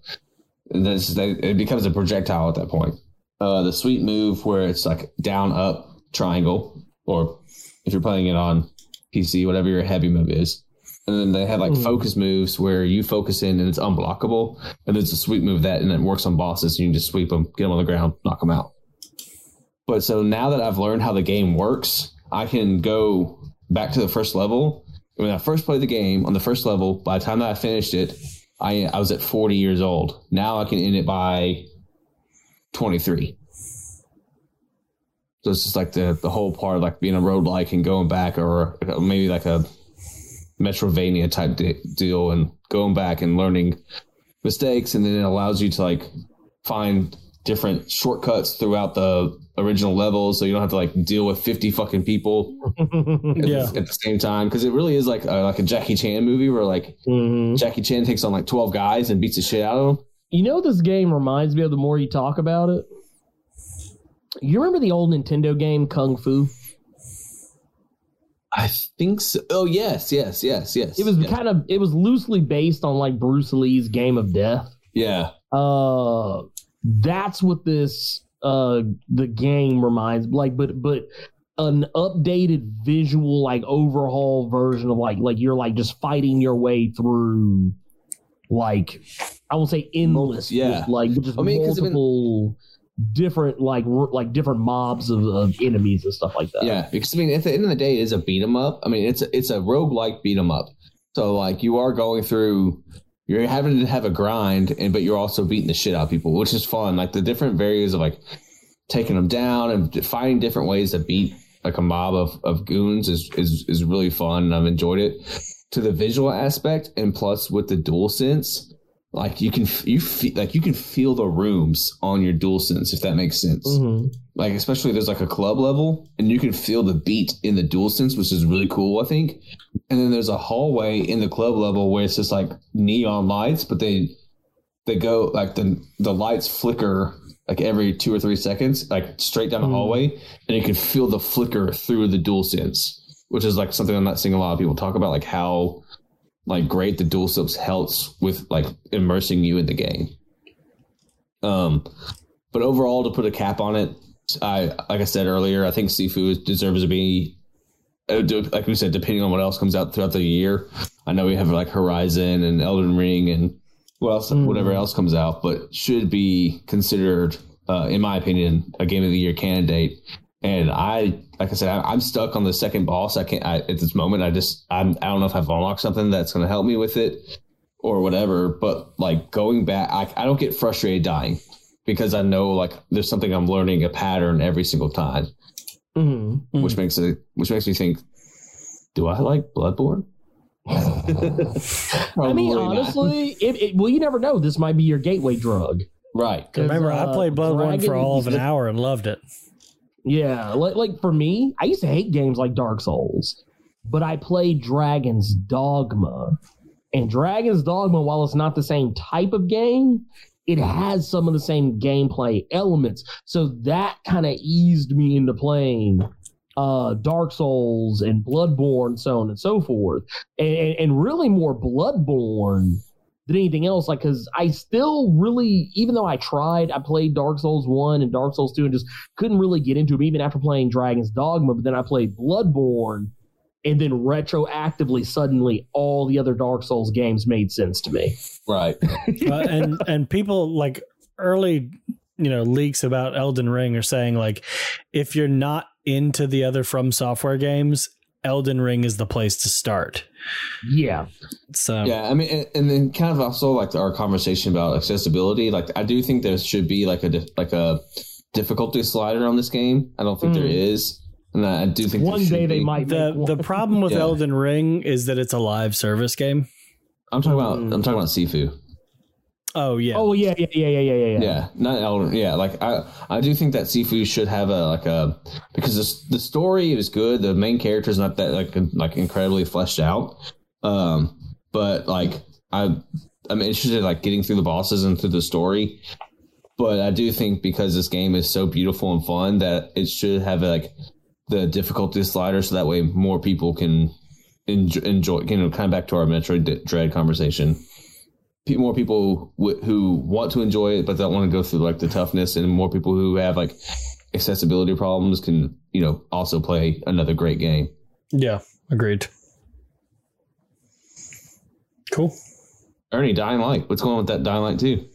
and then it's- it becomes a projectile at that point. Uh, the sweet move where it's like down up triangle or if you're playing it on pc whatever your heavy move is. And then they have like Mm. focus moves where you focus in and it's unblockable. And there's a sweep move that and it works on bosses and you can just sweep them get them on the ground knock them out but so now that i've learned how the game works i can go back to the first level. When i first played the game on the first level by the time that i finished it i, I was at 40 years old. Now i can end it by 23 so it's just like the the whole part like being a roguelike and going back or maybe like a Metroidvania type de- deal and going back and learning mistakes. And then it allows you to like find different shortcuts throughout the original levels so you don't have to like deal with 50 fucking people at, the, at the same time because it really is like a, like a Jackie Chan movie where like Mhm. Jackie Chan takes on like 12 guys and beats the shit out of them You know, this game reminds me of the more you talk about it. You remember the old Nintendo game Kung Fu? I think so oh yes yes yes yes It was yeah. kind of it was loosely based on like Bruce Lee's Game of Death. yeah Uh, that's what this uh the game reminds like, but but an updated visual like overhaul version of like like you're like just fighting your way through like I won't say endless, Yeah. like just I mean- multiple different like r- like different mobs of, of enemies and stuff like that. Yeah, because I mean, at the end of the day, it is a beat 'em up. I mean, it's a, it's a roguelike beat 'em up. So like, you are going through, you're having to have a grind, and but you're also beating the shit out of people, which is fun. Like the different various of like taking them down and finding different ways to beat like a mob of, of goons is is is really fun. and I've enjoyed it. To the visual aspect, and plus with the dual sense, like you can you feel like you can feel the rooms on your dual sense if that makes sense. Mhm. Like especially there's like a club level and you can feel the beat in the dual sense, which is really cool, I think. And then there's a hallway in the club level where it's just like neon lights, but they they go like the the lights flicker like every two or three seconds, like straight down the Mm. hallway, and you can feel the flicker through the dual sense, which is like something I'm not seeing a lot of people talk about, like how like great the dual sense helps with like immersing you in the game. Um, but overall, to put a cap on it, I like I said earlier, I think Sifu deserves to be. uh, Like we said, depending on what else comes out throughout the year, I know we have like Horizon and Elden Ring and what else, Mhm. whatever else comes out, but should be considered, uh, in my opinion, a game of the year candidate. And I, like I said, I, I'm stuck on the second boss. I can't I, at this moment. I just, I'm, I don't know if I've unlocked something that's going to help me with it or whatever. But like going back, I, I don't get frustrated dying because I know like there's something I'm learning a pattern every single time, Mhm. which makes it, which makes me think, do I like Bloodborne? I mean, not. honestly, it, it, well, you never know. This might be your gateway drug. right? 'Cause, Remember, uh, I played Bloodborne for all of an hour and loved it. Yeah, like like for me, I used to hate games like Dark Souls, but I played Dragon's Dogma, and Dragon's Dogma, while it's not the same type of game, it has some of the same gameplay elements. So that kind of eased me into playing uh, Dark Souls and Bloodborne, so on and so forth, and, and, really more Bloodborne than anything else. Like, because I still really, even though I tried, I played Dark Souls one and Dark Souls two, and just couldn't really get into them even after playing Dragon's Dogma. But then I played Bloodborne, and then retroactively, suddenly, all the other Dark Souls games made sense to me. Right. Uh, and and people like early you know leaks about Elden Ring are saying like if you're not into the other From Software games, Elden Ring is the place to start. Yeah, So Yeah, I mean, and, and then kind of also like our conversation about accessibility. Like, I do think there should be like a like a difficulty slider on this game. I don't think there Mm. is, and I do think one day they be. might. the make one. the problem with Yeah. Elden Ring is that it's a live service game. I'm talking about. Mm. I'm talking about Sifu. Oh yeah. Oh yeah, yeah, yeah, yeah, yeah, yeah. Yeah, not Elden. Yeah, like I, I do think that Sifu should have a like a because the the story is good. The main character is not that like like incredibly fleshed out. Um, but like I, I'm interested in like getting through the bosses and through the story. But I do think because this game is so beautiful and fun that it should have like the difficulty slider, so that way more people can enjoy. enjoy you know, kind of back to our Metroid Dread conversation more people w- who want to enjoy it but don't want to go through like the toughness and more people who have like accessibility problems can you know also play another great game Yeah, agreed. Cool. ernie dying light what's going on with that dying light too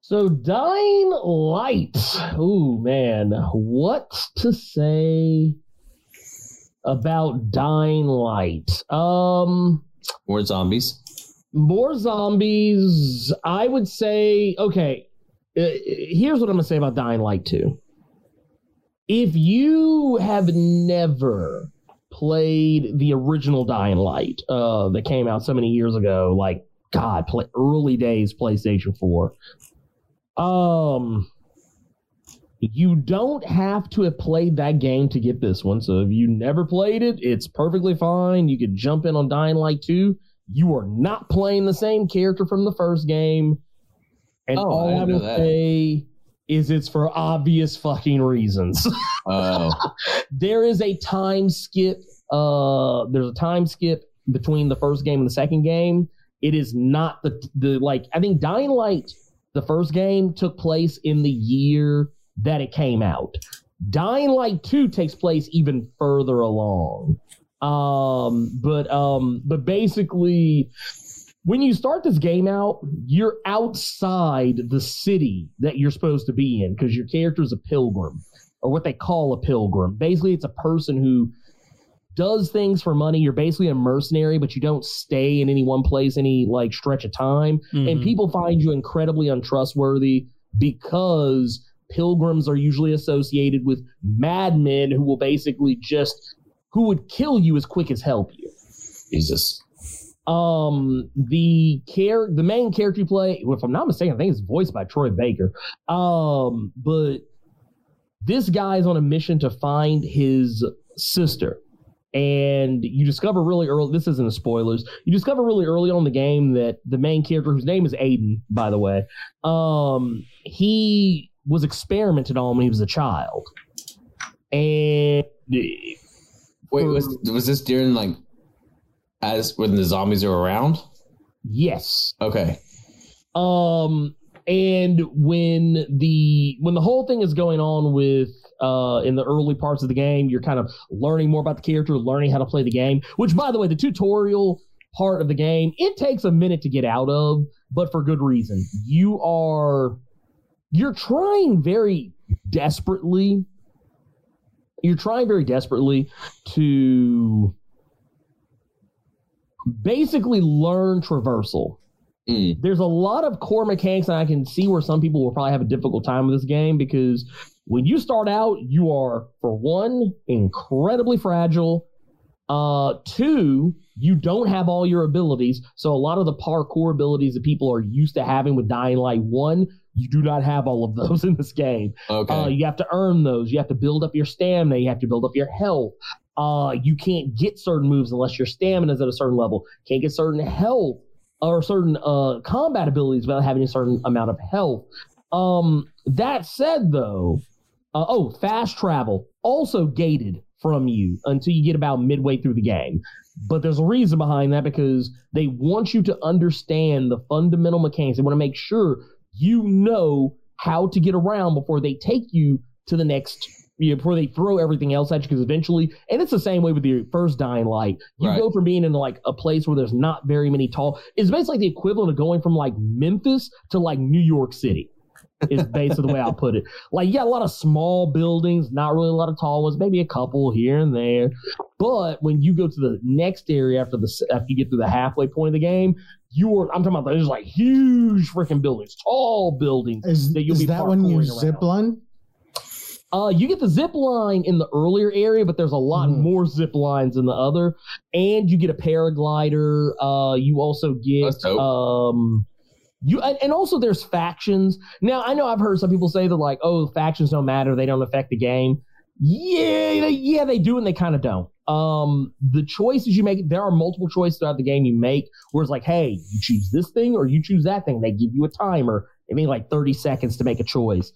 So Dying Light. Ooh man, what to say about Dying Light? Um more zombies more zombies. I would say okay. uh, here's what I'm gonna say about Dying Light 2. If you have never played the original Dying Light uh, that came out so many years ago, like God, play, early days PlayStation 4, um, you don't have to have played that game to get this one. So if you never played it, it's perfectly fine. You could jump in on Dying Light 2. You are not playing the same character from the first game. And Oh, I all I, didn't will that. say is it's for obvious fucking reasons. oh there is a time skip. Uh, there's a time skip between the first game and the second game. It is not the the like. I think Dying Light, the first game, took place in the year that it came out. Dying Light Two takes place even further along. Um, but um, but basically, when you start this game out, you're outside the city that you're supposed to be in because your character is a pilgrim or what they call a pilgrim. Basically, it's a person who does things for money. You're basically a mercenary, but you don't stay in any one place any like stretch of time. And Mhm. people find you incredibly untrustworthy because pilgrims are usually associated with madmen who will basically just who would kill you as quick as help you. jesus Um, the care the main character you play, if I'm not mistaken, I think it's voiced by Troy Baker. Um, but this guy is on a mission to find his sister. And you discover really early, this isn't a spoilers, you discover really early on the game that the main character, whose name is Aiden, by the way, um, he was experimented on when he was a child. And Wait, was was this during like as when the zombies are around? yes, Okay. Um, and when the when the whole thing is going on with uh in the early parts of the game, you're kind of learning more about the character, learning how to play the game. Which, by the way, the tutorial part of the game it takes a minute to get out of, but for good reason. You are you're trying very desperately. You're trying very desperately to basically learn traversal Mm. there's a lot of core mechanics, and I can see where some people will probably have a difficult time with this game because when you start out, you are, for one, incredibly fragile. Uh, two, you don't have all your abilities. So a lot of the parkour abilities that people are used to having with Dying Light 1, you do not have all of those in this game. Okay. Uh, you have to earn those. You have to build up your stamina. You have to build up your health. Uh, you can't get certain moves unless your stamina is at a certain level. Can't get certain health or certain uh, combat abilities without having a certain amount of health. Um, that said, though, uh, oh, fast travel also gated from you until you get about midway through the game. But there's a reason behind that because they want you to understand the fundamental mechanics. They want to make sure you know how to get around before they take you to the next you know, before they throw everything else at you because eventually and it's the same way with your first dying light. You Right. go from being in like a place where there's not very many tall it's basically the equivalent of going from like memphis to like new york city is basically the way i'll put it. Like yeah a lot of small buildings not really a lot of tall ones maybe a couple here and there. But when you go to the next area after the after you get to the halfway point of the game you're i'm talking about there's like huge freaking buildings tall buildings Is, that you'll be fighting. is be that when you parkouring zip line? Uh, you get the zip line in the earlier area, but there's a lot Mhm. more zip lines in the other, and you get a paraglider. Uh, you also get um, you and, and also there's factions. Now I know I've heard some people say that like, oh, factions don't matter; they don't affect the game. Yeah, they, yeah, they do, and they kind of don't. Um, the choices you make, there are multiple choices throughout the game you make, where it's like, hey, you choose this thing or you choose that thing. They give you a timer. They need like 30 seconds to make a choice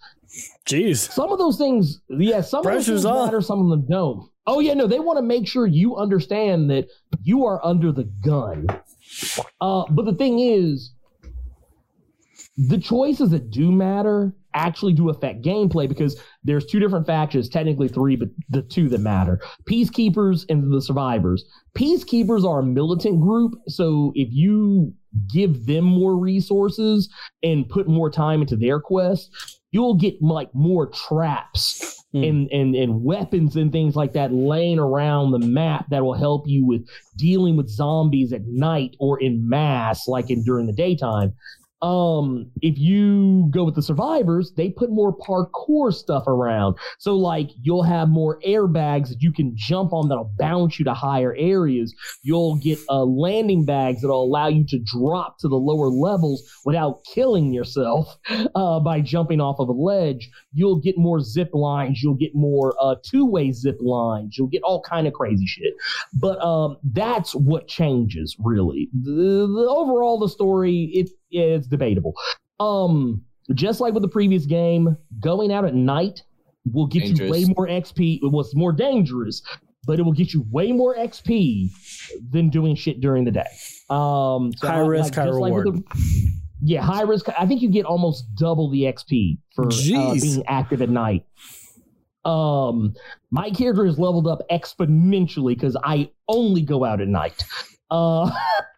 Jeez. some of those things, yeah, some of those Pressure's things on. matter, some of them don't. Oh yeah, no, they want to make sure you understand that you are under the gun. Uh, but the thing is, the choices that do matter actually do affect gameplay because there's two different factions, technically three, but the two that matter: peacekeepers and the survivors. Peacekeepers are a militant group, so if you give them more resources and put more time into their quest, you'll get like more traps Hmm. and, and and weapons and things like that laying around the map that will help you with dealing with zombies at night or in mass like in during the daytime um if you go with the survivors they put more parkour stuff around. So like you'll have more airbags that you can jump on that'll bounce you to higher areas. You'll get uh, landing bags that'll allow you to drop to the lower levels without killing yourself uh, by jumping off of a ledge. You'll get more zip lines. You'll get more uh, two-way zip lines. You'll get all kind of crazy shit. But um, that's what changes really. The, the overall the story it it's debatable. Um just like with the previous game going out at night will get you way more xp it was more dangerous but it will get you way more xp than doing shit during the day. Um so High I- risk, high just with reward. the- yeah high risk i think you get almost double the xp for uh, being active at night. Um my character is leveled up exponentially because i only go out at night uh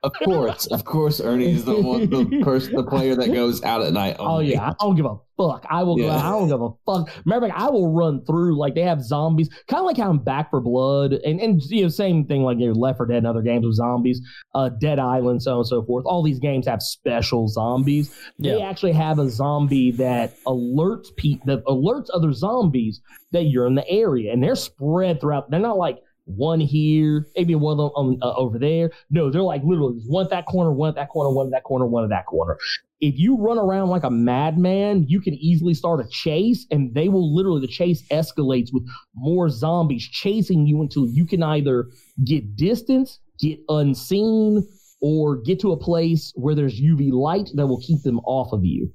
Of course, of course, Ernie is the one, the person, the player that goes out at night. Oh yeah, I don't give a fuck. I will. go I don't give a fuck. Remember, I will run through like they have zombies, kind of like how I'm Back 4 Blood, and and you know same thing like your Left 4 Dead and other games with zombies, uh, Dead Island, so on and so forth. All these games have special zombies. They Yeah. actually have a zombie that alerts pe- that alerts other zombies that you're in the area, and they're spread throughout. They're not like one here, maybe one them uh, over there. No, they're like literally one at that corner, one at that corner, one at that corner, one at that corner. If you run around like a madman, you can easily start a chase, and they will literally the chase escalates with more zombies chasing you until you can either get distance, get unseen, or get to a place where there's UV light that will keep them off of you.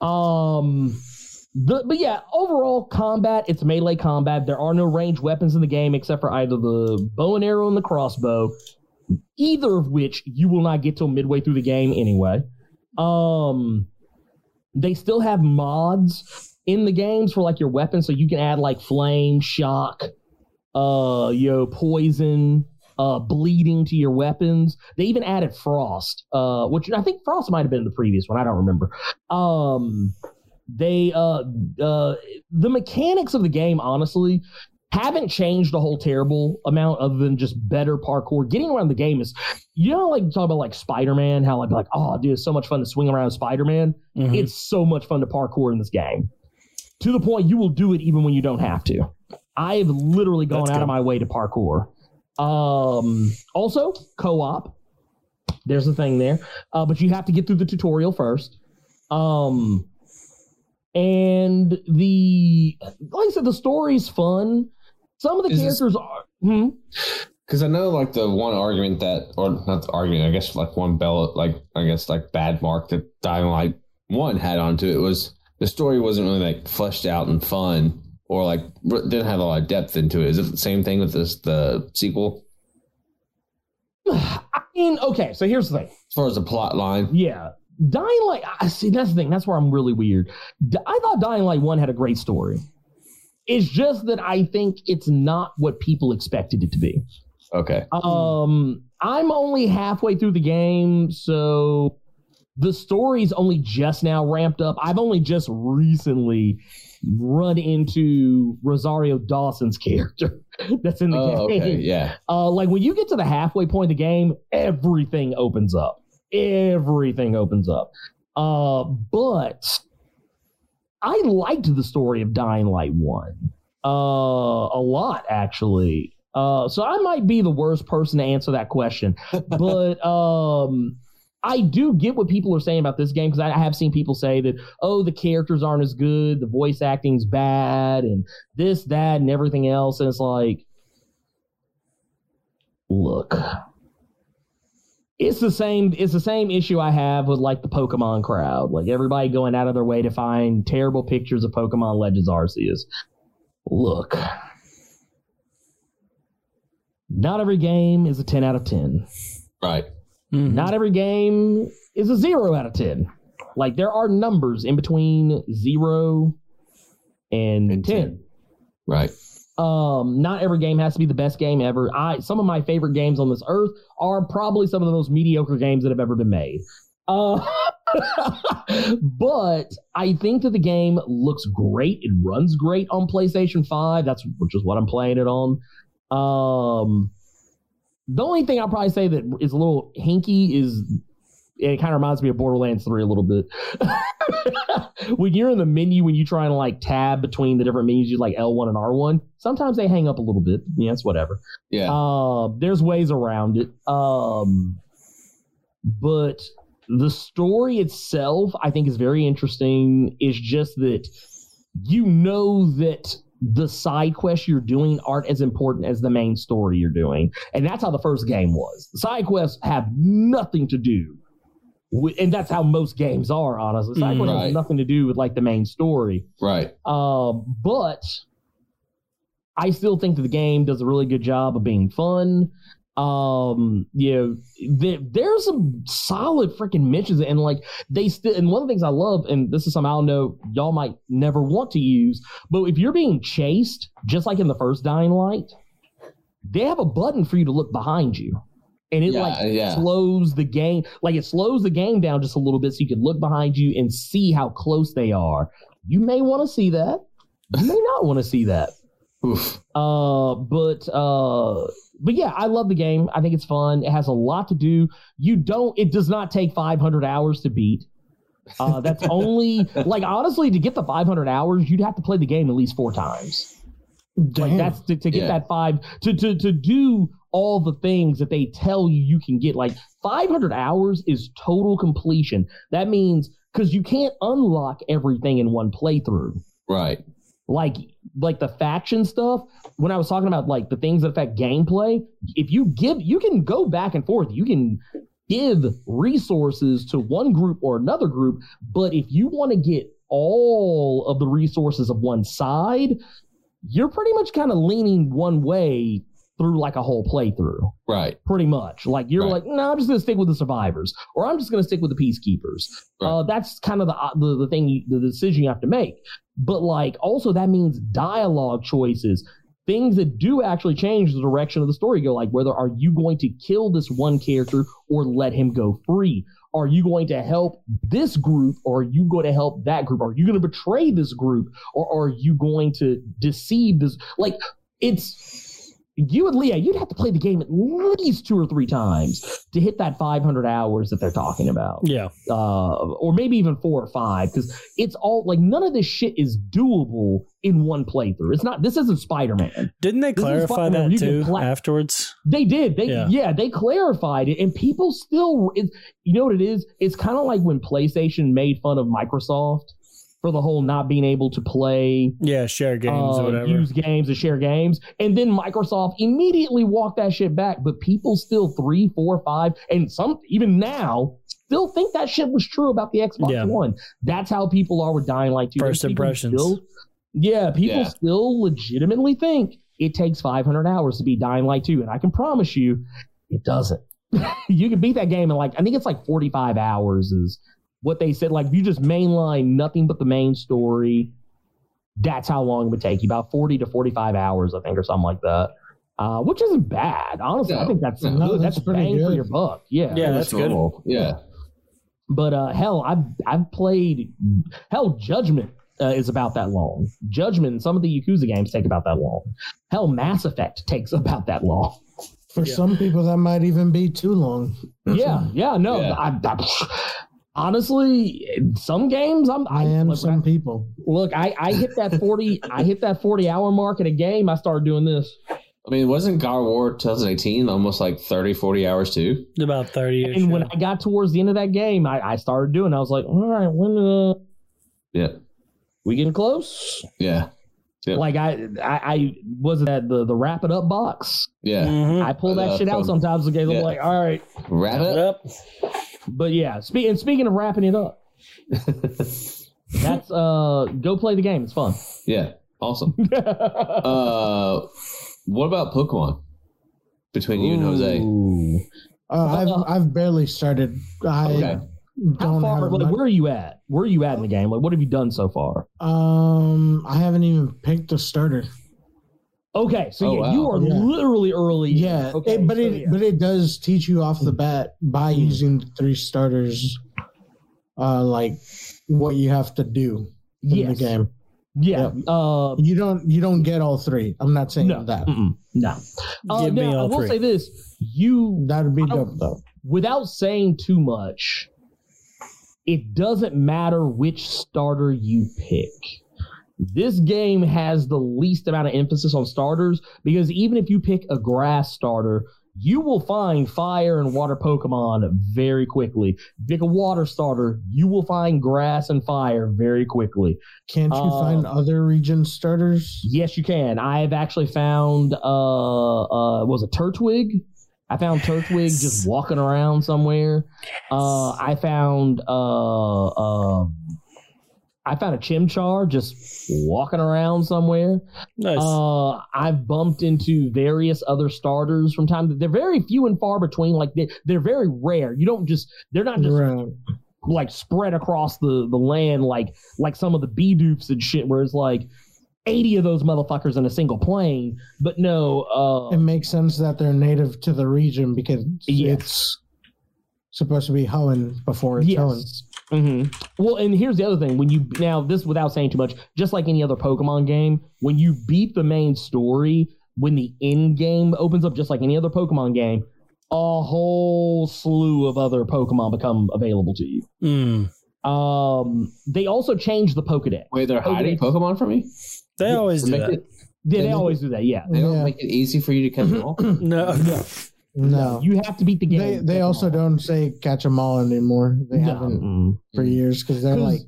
Um, the, but yeah, overall combat, it's melee combat. There are no ranged weapons in the game except for either the bow and arrow and the crossbow, either of which you will not get till midway through the game anyway. Um, they still have mods in the games for like your weapons, so you can add like flame, shock, uh, you know, poison, uh, bleeding to your weapons. They even added frost, uh, which I think frost might have been in the previous one. I don't remember. Um, they uh uh the mechanics of the game honestly haven't changed a whole terrible amount other than just better parkour. Getting around the game is, you know, like talk about like Spider Man, how I'd be like, oh, dude, it's so much fun to swing around Spider Man. Mhm. It's so much fun to parkour in this game to the point you will do it even when you don't have to. I have literally gone That's out good. of my way to parkour. Um, also, co op. There's a thing there, uh, but you have to get through the tutorial first. Um, and the like I said, the story's fun. Some of the Is this- characters are. Hmm? Because I know, like the one argument that, or not the argument, I guess, like one bell, like I guess, like bad mark that Dying Light One had onto it was the story wasn't really like fleshed out and fun, or like didn't have a lot of depth into it. Is it the same thing with this the sequel I mean, okay. So here's the thing. as far as the plot line? Yeah. Dying Light, I see. That's the thing. That's where I'm really weird. I thought Dying Light 1 had a great story. It's just that I think it's not what people expected it to be. Okay, Um, I'm only halfway through the game, so the story's only just now ramped up. I've only just recently run into Rosario Dawson's character that's in the oh, game. okay, yeah, Uh, like when you get to the halfway point of the game, everything opens up. Everything opens up. Uh, but I liked the story of Dying Light One uh, a lot, actually. Uh, so I might be the worst person to answer that question, but um, I do get what people are saying about this game because I have seen people say that oh the characters aren't as good, the voice acting's bad, and this, that, and everything else, and it's like look it's the same it's the same issue i have with like the pokemon crowd like everybody going out of their way to find terrible pictures of pokemon legends arceus look not every game is a 10 out of 10 right. Mhm. not every game is a 0 out of 10 like there are numbers in between 0 and, And 10. 10. Right. Um, not every game has to be the best game ever. I some of my favorite games on this earth are probably some of the most mediocre games that have ever been made. Uh, but I think that the game looks great. It runs great on PlayStation Five. That's which is what I'm playing it on. Um, the only thing I'll probably say that is a little hinky is it kind of reminds me of Borderlands 3 a little bit. when you're in the menu, when you try and like tab between the different menus, you like L1 and R1, sometimes they hang up a little bit. Yeah, it's whatever. Yeah. Uh, there's ways around it. Um, but the story itself, I think, is very interesting. It's just that you know that the side quests you're doing aren't as important as the main story you're doing. And that's how the first game was. The side quests have nothing to do and that's how most games are, honestly. Side quests right. have nothing to do with like the main story. right. Uh, but I still think that the game does a really good job of being fun. Um, you know, there, there's some solid freaking mentions, and like they still. And one of the things I love, and this is something I know y'all might never want to use, but if you're being chased, just like in the first Dying Light, they have a button for you to look behind you, and it Yeah, like yeah. slows the game, like it slows the game down just a little bit, so you can look behind you and see how close they are. You may want to see that. You may not want to see that. Uh, but uh, but yeah, I love the game. I think it's fun. It has a lot to do. You don't. It does not take 500 hours to beat. Uh, that's only like honestly to get the 500 hours, you'd have to play the game at least four times. Like that's to, to get Yeah. that five to to to do all the things that they tell you you can get. Like 500 hours is total completion. That means because you can't unlock everything in one playthrough. Right. Like like the faction stuff. When I was talking about like the things that affect gameplay, if you give, you can go back and forth. You can give resources to one group or another group, but if you want to get all of the resources of one side, you're pretty much kind of leaning one way through like a whole playthrough Right. pretty much. Like you're Right. like, no, I'm just gonna stick with the survivors, or I'm just gonna stick with the peacekeepers. Right. Uh, that's kind of the, the the thing, you, the decision you have to make. But like, also that means dialogue choices, things that do actually change the direction of the story. Go like, whether are you going to kill this one character or let him go free? Are you going to help this group or are you going to help that group? Are you going to betray this group or are you going to deceive this? Like, it's you and Leah, you'd have to play the game at least two or three times to hit that 500 hours that they're talking about, Yeah. uh, or maybe even four or five, because it's all like none of this shit is doable in one playthrough. It's not. This isn't Spider Man. Didn't they clarify that where you can too pla- afterwards? They did. They Yeah. yeah. they clarified it, and people still. It, you know what it is? It's kind of like when PlayStation made fun of Microsoft for the whole not being able to play Yeah, share games uh, or whatever. use games and share games. And then Microsoft immediately walked that shit back. But people still three, four, five, and some even now still think that shit was true about the Xbox Yeah. One. That's how people are with Dying Light 2. First impressions. still- yeah, people Yeah. still legitimately think it takes 500 hours to beat Dying Light 2. And I can promise you, it doesn't. you can beat that game in like, I think it's like 45 hours is what they said. Like, if you just mainline nothing but the main story, that's how long it would take you about 40 to 45 hours, I think, or something like that. Uh, which isn't bad. Honestly, I think that's no, good. that's That's, pretty bang for your buck. Yeah. Yeah, that's good. normal. Yeah. But uh, hell, I've I've played hell. Judgment uh, is about that long. Judgment. Some of the Yakuza games take about that long. Hell, Mass Effect takes about that long. For Yeah. some people, that might even be too long. yeah, yeah. No, Yeah. I, I, honestly, some games I'm. I am look, some people. look, I, I hit that forty. I hit that forty hour mark in a game. I started doing this. I mean, wasn't God War 2018 almost like 30, 40 hours too? About 30 -ish, And when. I got towards the end of that game, I, I started doing. I was like, all right, when uh, Yeah. we getting close? Yeah. Yep. Like I, I, I was that the the wrap it up box. Yeah. Mhm. I pull that Uh, shit out from- sometimes. Okay, I'm yeah. like, all right, Wrap it up. Yep. but yeah. Speaking speaking of wrapping it up, that's uh, go play the game. It's fun. Yeah. Awesome. Uh, what about Pokemon? Between you and Jose. Uh, I've I've barely started. I Okay. How don't far? have Like, much- where are you at? Where are you at in the game? Like, what have you done so far? Um, I haven't even picked a starter. Okay, so Oh, yeah, wow. you are Yeah. literally early. Yeah, Okay, it- but so it yeah. but it does teach you off the bat by Mm. using the three starters, uh, like what you have to do in yes. the game. Yeah. Uh, You don't you don't get all three. I'm not saying no. that. Mm-mm. No. Uh, Give me now, I will three. say this: you That'd be I dope though. without saying too much, it doesn't matter which starter you pick. This game has the least amount of emphasis on starters because even if you pick a grass starter, you will find fire and water Pokemon very quickly. Pick a water starter, you will find grass and fire very quickly. Can't you Uh, find other region starters? Yes, you can. I have actually found uh uh was it Turtwig? I found Turtwig just walking around somewhere. Uh I found uh uh I found a Chimchar just walking around somewhere. Nice. Uh I've bumped into various other starters from time to they're very few and far between like they they're very rare. You don't just they're not just Right. like spread across the the land like like some of the Bidoofs and shit where it's like 80 of those motherfuckers in a single plane. But no, uh It makes sense that they're native to the region because Yes. it's supposed to be Hoenn before it's Hoenn. Yes. hmm Well, and here's the other thing: when you now this without saying too much, just like any other Pokemon game, when you beat the main story, when the end game opens up, just like any other Pokemon game, a whole slew of other Pokemon become available to you. Mm. Um, they also changed the Pokedex. Wait, they're hiding Pokedex. Pokemon from me? They always do that. it- they, they They- always do that. Yeah, They don't Yeah. make it easy for you to catch them all. No. No, you have to beat the game. they they also all. don't say catch them all anymore. They No, haven't mm. for years because they're 'Cause- like,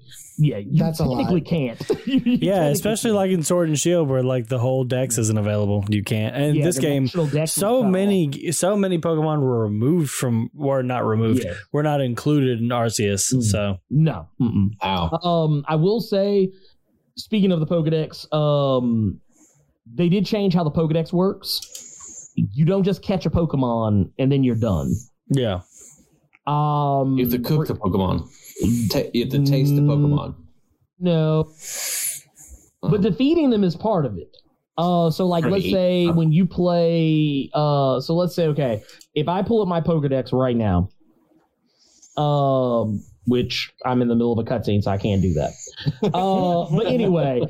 Yeah, you That's a lie. technically can't. You Yeah, technically especially like in Sword and Shield, where like the whole dex isn't available. You can't. And Yeah, this game, so many, so many Pokemon were removed from, were not removed. Yeah. Were not included in Arceus. Mm. So No. Mm-mm. Ow. Um, I will say, speaking of the Pokedex, um, they did change how the Pokedex works. You don't just catch a Pokemon and then you're done. yeah, Um, You have to cook the Pokemon. Ta- you have to taste the Mm. Pokemon. No, but defeating them is part of it. Uh, so like, let's Right. say when you play, uh, so let's say, okay, if I pull up my Pokedex right now, um, which I'm in the middle of a cutscene, so I can't do that. Uh, but anyway,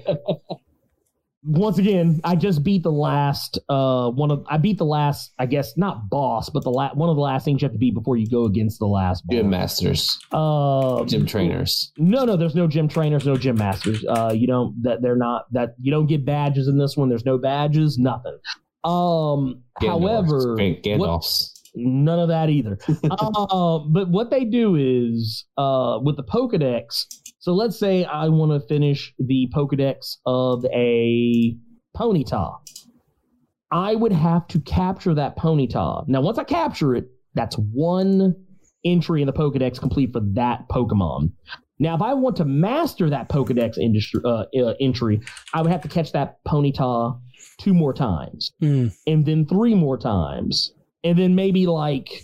once again, I just beat the last, uh, one of, I beat the last, I guess not boss, but the la- one of the last things you have to beat before you go against the last boss. Gym masters, Uh, gym trainers. no, no, there's no gym trainers, no gym masters. Uh, you don't that they're not that you don't get badges in this one. There's no badges, nothing. Um, however, Gandalf's. What- Gandalf's. none of that either. uh, but what they do is uh, with the Pokedex. So let's say I want to finish the Pokedex of a Ponyta. I would have to capture that Ponyta. Now, once I capture it, that's one entry in the Pokedex complete for that Pokemon. Now, if I want to master that Pokedex industry, uh, uh, entry, I would have to catch that Ponyta two more times Mm. and then three more times, and then maybe like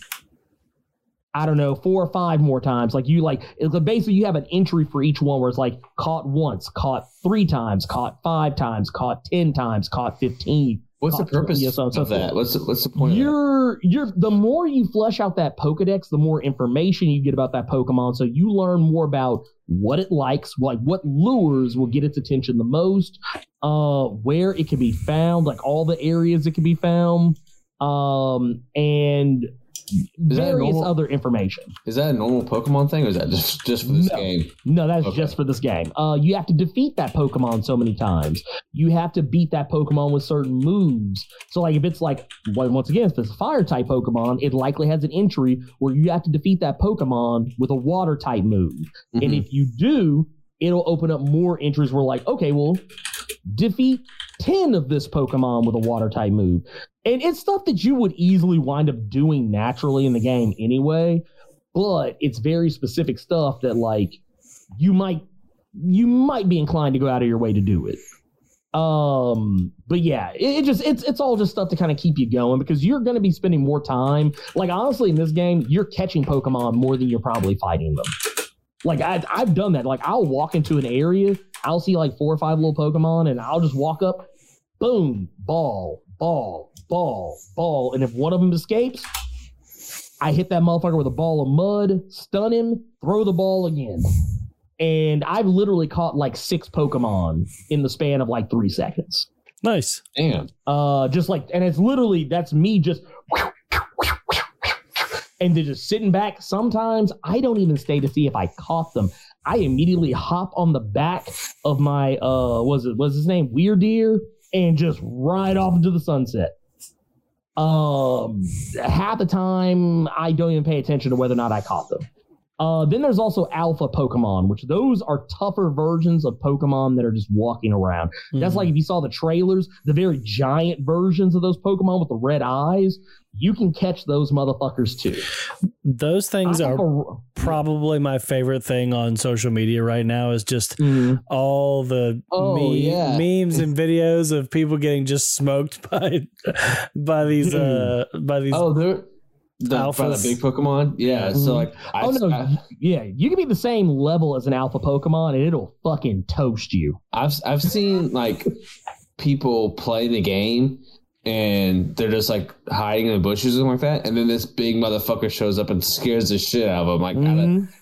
I don't know, four or five more times. Like you like basically you have an entry for each one where it's like caught once, caught three times, caught five times, caught ten times, caught fifteen. What's the purpose 20, so on and so of that? What's the, what's the point of? You're you're the more you flesh out that Pokedex, the more information you get about that Pokemon. So you learn more about what it likes, like what lures will get its attention the most, uh, where it can be found, like all the areas it can be found, um, and various other information. Is that a normal Pokemon thing, or is that just just for this No. game? No, that's Okay. just for this game. Uh, you have to defeat that Pokemon so many times. You have to beat that Pokemon with certain moves. So, like, if it's like, once again, if it's a fire type Pokemon, it likely has an entry where you have to defeat that Pokemon with a water type move. And Mhm. if you do, it'll open up more entries where, like, okay, well, defeat 10 of this Pokemon with a water type move. And it's stuff that you would easily wind up doing naturally in the game anyway, but it's very specific stuff that like you might you might be inclined to go out of your way to do it. Um, but yeah, it, it just it's it's all just stuff to kind of keep you going because you're going to be spending more time. Like honestly, in this game, you're catching Pokemon more than you're probably fighting them. Like I, I've done that. Like I'll walk into an area, I'll see like four or five little Pokemon, and I'll just walk up, boom, ball, ball, ball, ball, and if one of them escapes, I hit that motherfucker with a ball of mud, stun him, throw the ball again. And I've literally caught like six Pokemon in the span of like three seconds. nice. Damn. Uh, just like, and it's literally that's me just, and they're just sitting back. Sometimes I don't even stay to see if I caught them. I immediately hop on the back of my uh, was it was his name Wyrdeer, and just ride off into the sunset. Um, half the time I don't even pay attention to whether or not I caught them. Uh, then there's also alpha Pokemon, which those are tougher versions of Pokemon that are just walking around. That's Mhm. like if you saw the trailers, the very giant versions of those Pokemon with the red eyes, you can catch those motherfuckers too. those things are a- probably my favorite thing on social media right now. Is just Mhm. all the Oh, me- yeah. memes and videos of people getting just smoked by by these uh by these Oh, the, by the big Pokemon. Yeah. So like, I, Oh no, I, yeah, you can be the same level as an alpha Pokemon and it'll fucking toast you. I've I've seen like people play the game and they're just like hiding in the bushes and like that, and then this big motherfucker shows up and scares the shit out of them, like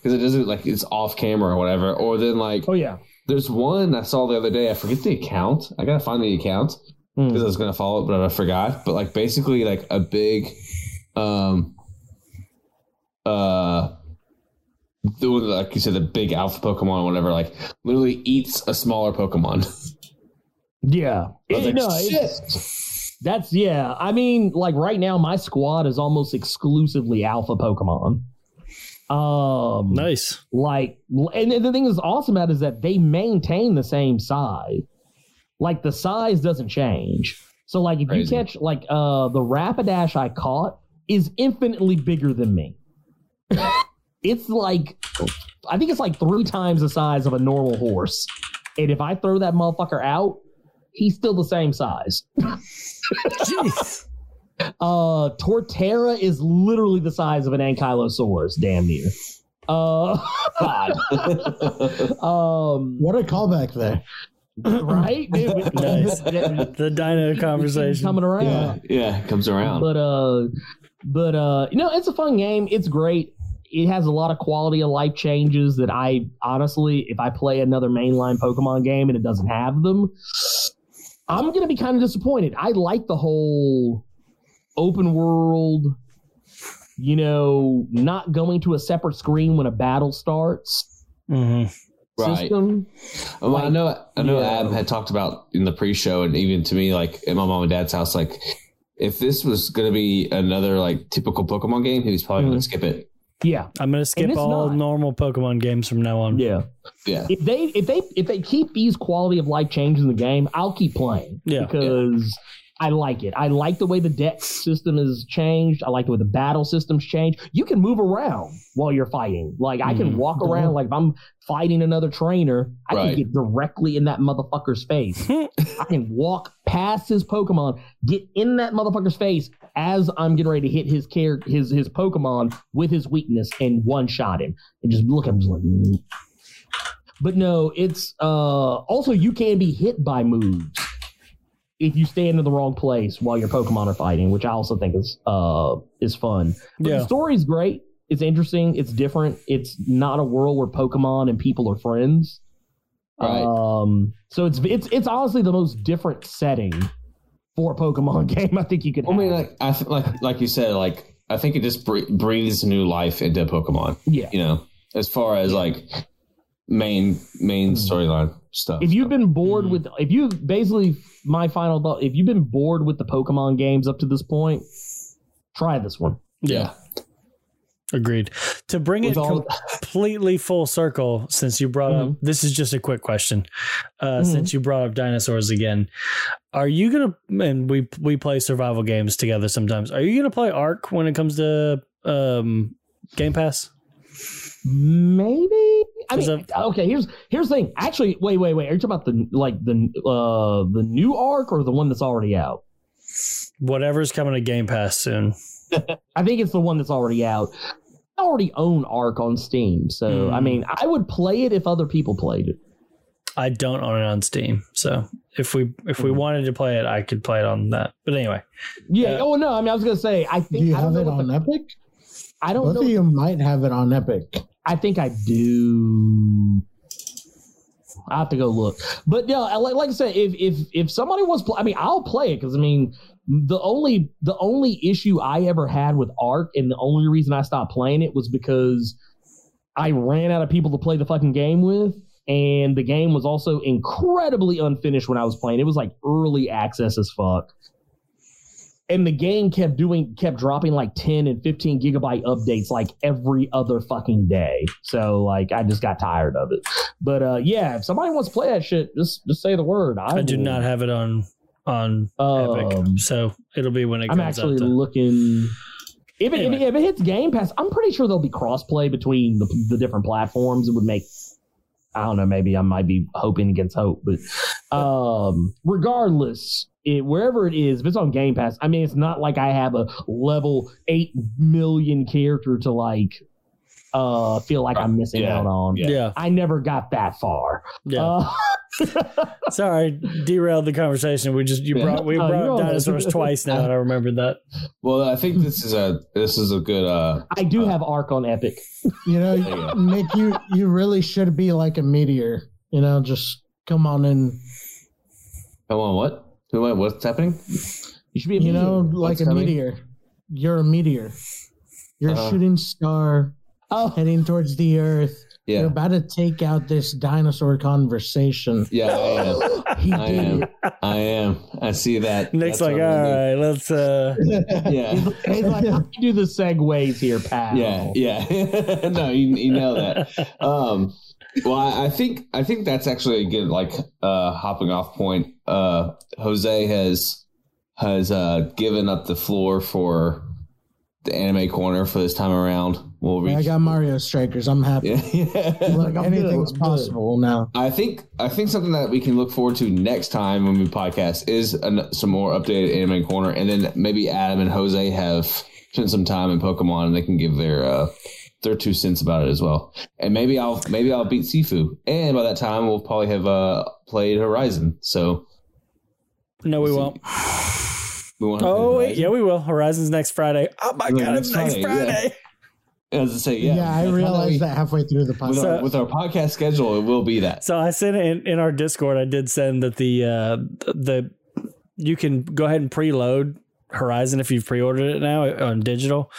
because it doesn't like it's off camera or whatever. Or then like Oh yeah. there's one I saw the other day. I forget the account. I gotta find the account Mm. because I was gonna follow it, but I forgot. But like basically like a big, um, uh. The one, that, like you said, the big alpha Pokemon or whatever, like literally eats a smaller Pokemon. Yeah. It- like, no, shit. that's yeah. I mean, like right now, my squad is almost exclusively alpha Pokemon. Um, Nice. like, and the thing that's awesome about it is that they maintain the same size. Like the size doesn't change. So, like, if Crazy. you catch like uh the Rapidash I caught is infinitely bigger than me. it's like, I think it's like three times the size of a normal horse. And if I throw that motherfucker out, he's still the same size. Jeez. Uh, Torterra is literally the size of an Ankylosaurus, damn near. Uh, God. um, What a callback there. right? Nice. The dino conversation. coming around. yeah, yeah, it comes around. But uh, but uh, you know, it's a fun game. It's great. It has a lot of quality of life changes that I honestly, if I play another mainline Pokemon game and it doesn't have them, I'm gonna be kind of disappointed. I like the whole open world, you know, not going to a separate screen when a battle starts hmm right. system. Well, I know, I know. Yeah. Adam had talked about in the pre-show, and even to me, like at my mom and dad's house, like if this was going to be another like typical Pokemon game, he was probably going to mm. skip it. Yeah, I'm gonna skip all not. normal Pokemon games from now on. yeah. Yeah, if they if they if they keep these quality of life changes in the game, I'll keep playing. Yeah. because I like it. I like the way the dex system is changed. I like the way the battle systems change. You can move around while you're fighting. Like I can Mhm. walk around. Like if I'm fighting another trainer, I Right. can get directly in that motherfucker's face. I can walk past his Pokemon, get in that motherfucker's face as I'm getting ready to hit his care his his Pokemon with his weakness and one shot him and just look at him just like. "Mm." But no, it's uh also you can be hit by moves if you stand in the wrong place while your Pokemon are fighting, which I also think is uh is fun. But Yeah. the story's great. It's interesting. It's different. It's not a world where Pokemon and people are friends. Right. Um. So it's it's it's honestly the most different setting for a Pokemon game I think you could. I mean, like I th- like like you said, like I think it just bre- breathes new life into Pokemon. yeah. You know, as far as like main main storyline stuff. If you've been Mm-hmm. bored with, if you basically, my final thought, if you've been bored with the Pokemon games up to this point, try this one. Yeah. Agreed. To bring it With all- completely full circle, since you brought up this is just a quick question. Uh, Mhm. Since you brought up dinosaurs again, are you gonna? And we we play survival games together sometimes. Are you gonna play Ark when it comes to um, Game Pass? Maybe. I Is mean, okay. Here's here's the thing. Actually, wait, wait, wait. Are you talking about the like the uh the new Ark or the one that's already out? Whatever's coming to Game Pass soon. I think it's the one that's already out. I already own Ark on Steam, so Hmm. I mean, I would play it if other people played it. I don't own it on Steam, so if we if we Mhm. wanted to play it, I could play it on that. But anyway, Yeah. Uh, oh no, I mean, I was gonna say, I Do think you I don't have it on the- Epic? I don't Both know. of you might have it on Epic. I think I do. I have to go look, but yeah, like, like I said, if if if somebody wants, play, I mean, I'll play it because I mean, the only the only issue I ever had with Ark, and the only reason I stopped playing it was because I ran out of people to play the fucking game with, and the game was also incredibly unfinished when I was playing. It was like early access as fuck. And the game kept doing, kept dropping like 10 and 15 gigabyte updates like every other fucking day. So like, I just got tired of it. But uh, yeah, if somebody wants to play that shit, just just say the word. I, I do not have it on on Epic, Um, so it'll be when it comes I'm actually out. To, looking. If it, Anyway. if, it, if it hits Game Pass, I'm pretty sure there'll be crossplay between the, the different platforms. It would make, I don't know, maybe I might be hoping against hope, but um, regardless, it, wherever it is, if it's on Game Pass, I mean, it's not like I have a level eight million character to like uh feel like I'm missing Yeah. out on. Yeah. yeah, I never got that far. yeah. Uh, Sorry, derailed the conversation. We just you Yeah. brought we No, brought you're up all right. dinosaurs twice now, and I remembered that. well, I think this is a this is a good. uh I do have Ark on Epic. You know, you. Nick, you you really should be like a meteor. You know, just come on in. Come on, what? What- What's happening? You should be a You know, like What's a coming? meteor. You're a meteor. You're Uh-huh. a shooting star Oh, heading towards the earth. Yeah. You're Yeah, about to take out this dinosaur conversation. yeah, I am. I did am. I am. I see that. Nick's That's like, what all I'm gonna right, let's. uh do." Yeah. He's like, how do you do the segues here, pal? Yeah, yeah. no, you, you know that. Um, well, I, I think I think that's actually a good like uh, hopping off point. Uh, Jose has has uh, given up the floor for the anime corner for this time around. We'll reach. I got Mario Strikers. I'm happy. yeah, yeah. Look, I'm anything's good. possible now. I think I think something that we can look forward to next time when we podcast is an, some more updated anime corner, and then maybe Adam and Jose have spent some time in Pokemon, and they can give their uh, their two cents about it as well. And maybe I'll maybe I'll beat Sifu, and by that time we'll probably have uh, played Horizon. So No, we won't. we won't. Oh wait, yeah, we will. Horizon's next Friday. Oh my Yeah, god, next it's next Friday, yeah. As I say, Yeah, yeah, I realized that halfway through the With, podcast. our, So- with our podcast schedule, it will be that. So I sent in, in our Discord. I did send that the uh, the you can go ahead and preload Horizon if you've pre-ordered it now on digital,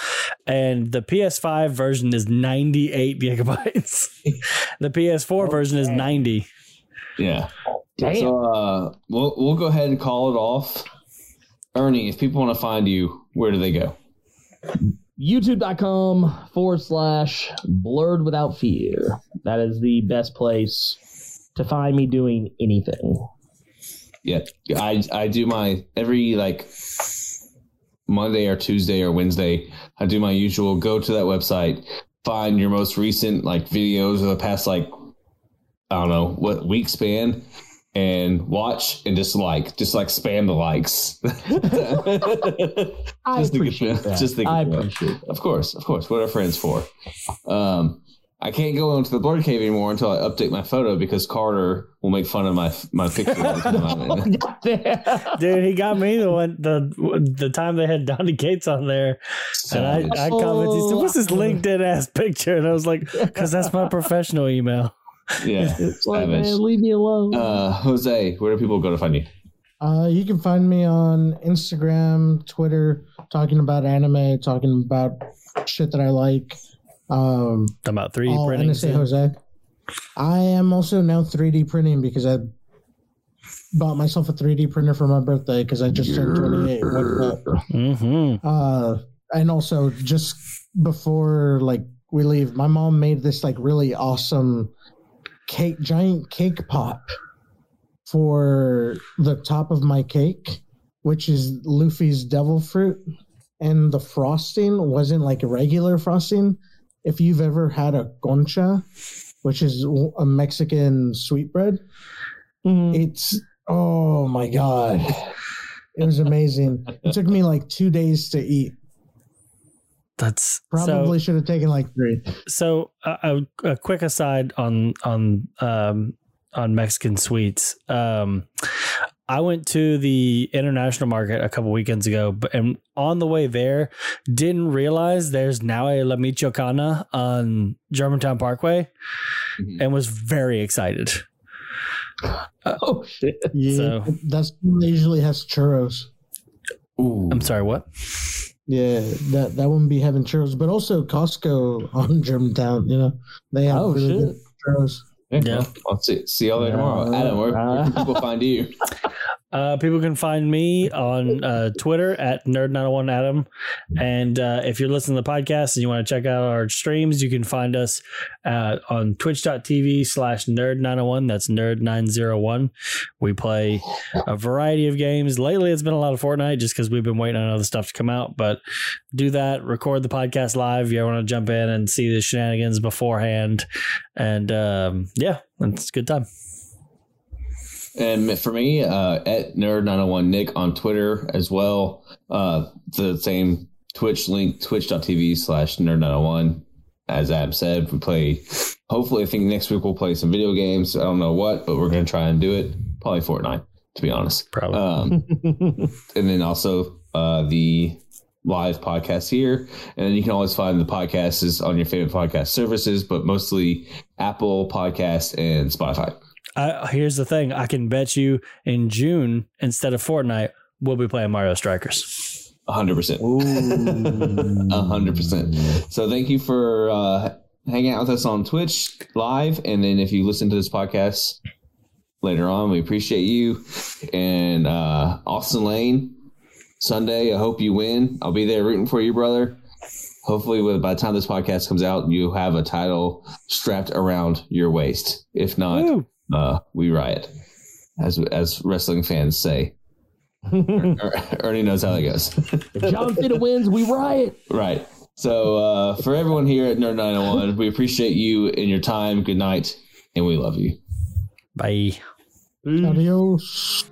and the PS5 version is 98 gigabytes. the PS4 version is 90. Yeah. Damn. So uh, we'll we'll go ahead and call it off. Ernie, if people want to find you, where do they go? youtube.com forward slash blurred without fear. That is the best place to find me doing anything. Yeah, I I do my every like Monday or Tuesday or Wednesday. I do my usual. Go to that website, find your most recent like videos of the past like I don't know what week span, and watch and just like just like spam the likes. I Just appreciate the- that. just get I appreciate that. Of course, of course. What are friends for? Um, I can't go into the blurred cave anymore until I update my photo because Carter will make fun of my my picture. every time I'm in it. Dude, he got me the one the the time they had Donny Cates on there, and I, I commented, he said, "What's this LinkedIn ass picture?" And I was like, "Cause that's my professional email." yeah, It's like, man, leave me alone. Uh, Jose, where do people go to find you? Uh, you can find me on Instagram, Twitter, talking about anime, talking about shit that I like. Um, Talking about 3D all printing. NSA Jose. I am also now 3D printing because I bought myself a 3D printer for my birthday because I just turned 28. What Mm-hmm. Uh, and also just before like we leave, my mom made this like really awesome cake, giant cake pop for the top of my cake, which is Luffy's devil fruit, and the frosting wasn't like regular frosting. If you've ever had a concha, which is a Mexican sweetbread, Mhm. it's oh my god, it was amazing. It took me like two days to eat. That's Probably should have taken like three. so. So a, a, a quick aside on on um, on Mexican sweets. Um, I went to the international market a couple weekends ago, but and on the way there, didn't realize there's now a La Michoacana on Germantown Parkway, Mhm. and was very excited. Oh shit! Yeah, So- that's usually has churros. Ooh, I'm sorry, what? Yeah, that that wouldn't be having churros, but also Costco on Germantown. You know, they have Oh, really shit. good churros. Yeah. I'll see, see y'all there tomorrow. Uh, Adam, where, where can people find you? Uh, people can find me on uh, Twitter at Nerd901Adam. And uh, if you're listening to the podcast and you want to check out our streams, you can find us uh, on twitch.tv slash nerd901. That's nerd901. We play a variety of games. Lately, it's been a lot of Fortnite just because we've been waiting on other stuff to come out. But do that, record the podcast live. You want to jump in and see the shenanigans beforehand. And um, yeah, it's a good time. And for me, uh, at Nerd901 Nick on Twitter as well. Uh, the same Twitch link, twitch.tv slash Nerd901. As Ab said, we play, hopefully, I think next week we'll play some video games. I don't know what, but we're going to try and do it. Probably Fortnite, to be honest. Probably. Um, and then also uh, the live podcast here. And then you can always find the podcasts is on your favorite podcast services, but mostly Apple Podcast and Spotify. I, here's the thing: I can bet you in June instead of Fortnite, we'll be playing Mario Strikers. Hundred percent. Hundred percent. So thank you for uh, hanging out with us on Twitch live, and then if you listen to this podcast later on. We appreciate you. And uh, Austin Lane, Sunday. I hope you win. I'll be there rooting for you, brother. Hopefully, with, by the time this podcast comes out, you have a title strapped around your waist. If not, Woo. Uh, we riot, as as wrestling fans say. Er- Ernie knows how that goes. If John Cena wins, we riot. right. So, uh, for everyone here at Nerd 901, we appreciate you and your time. Good night, and we love you. Bye. Adios.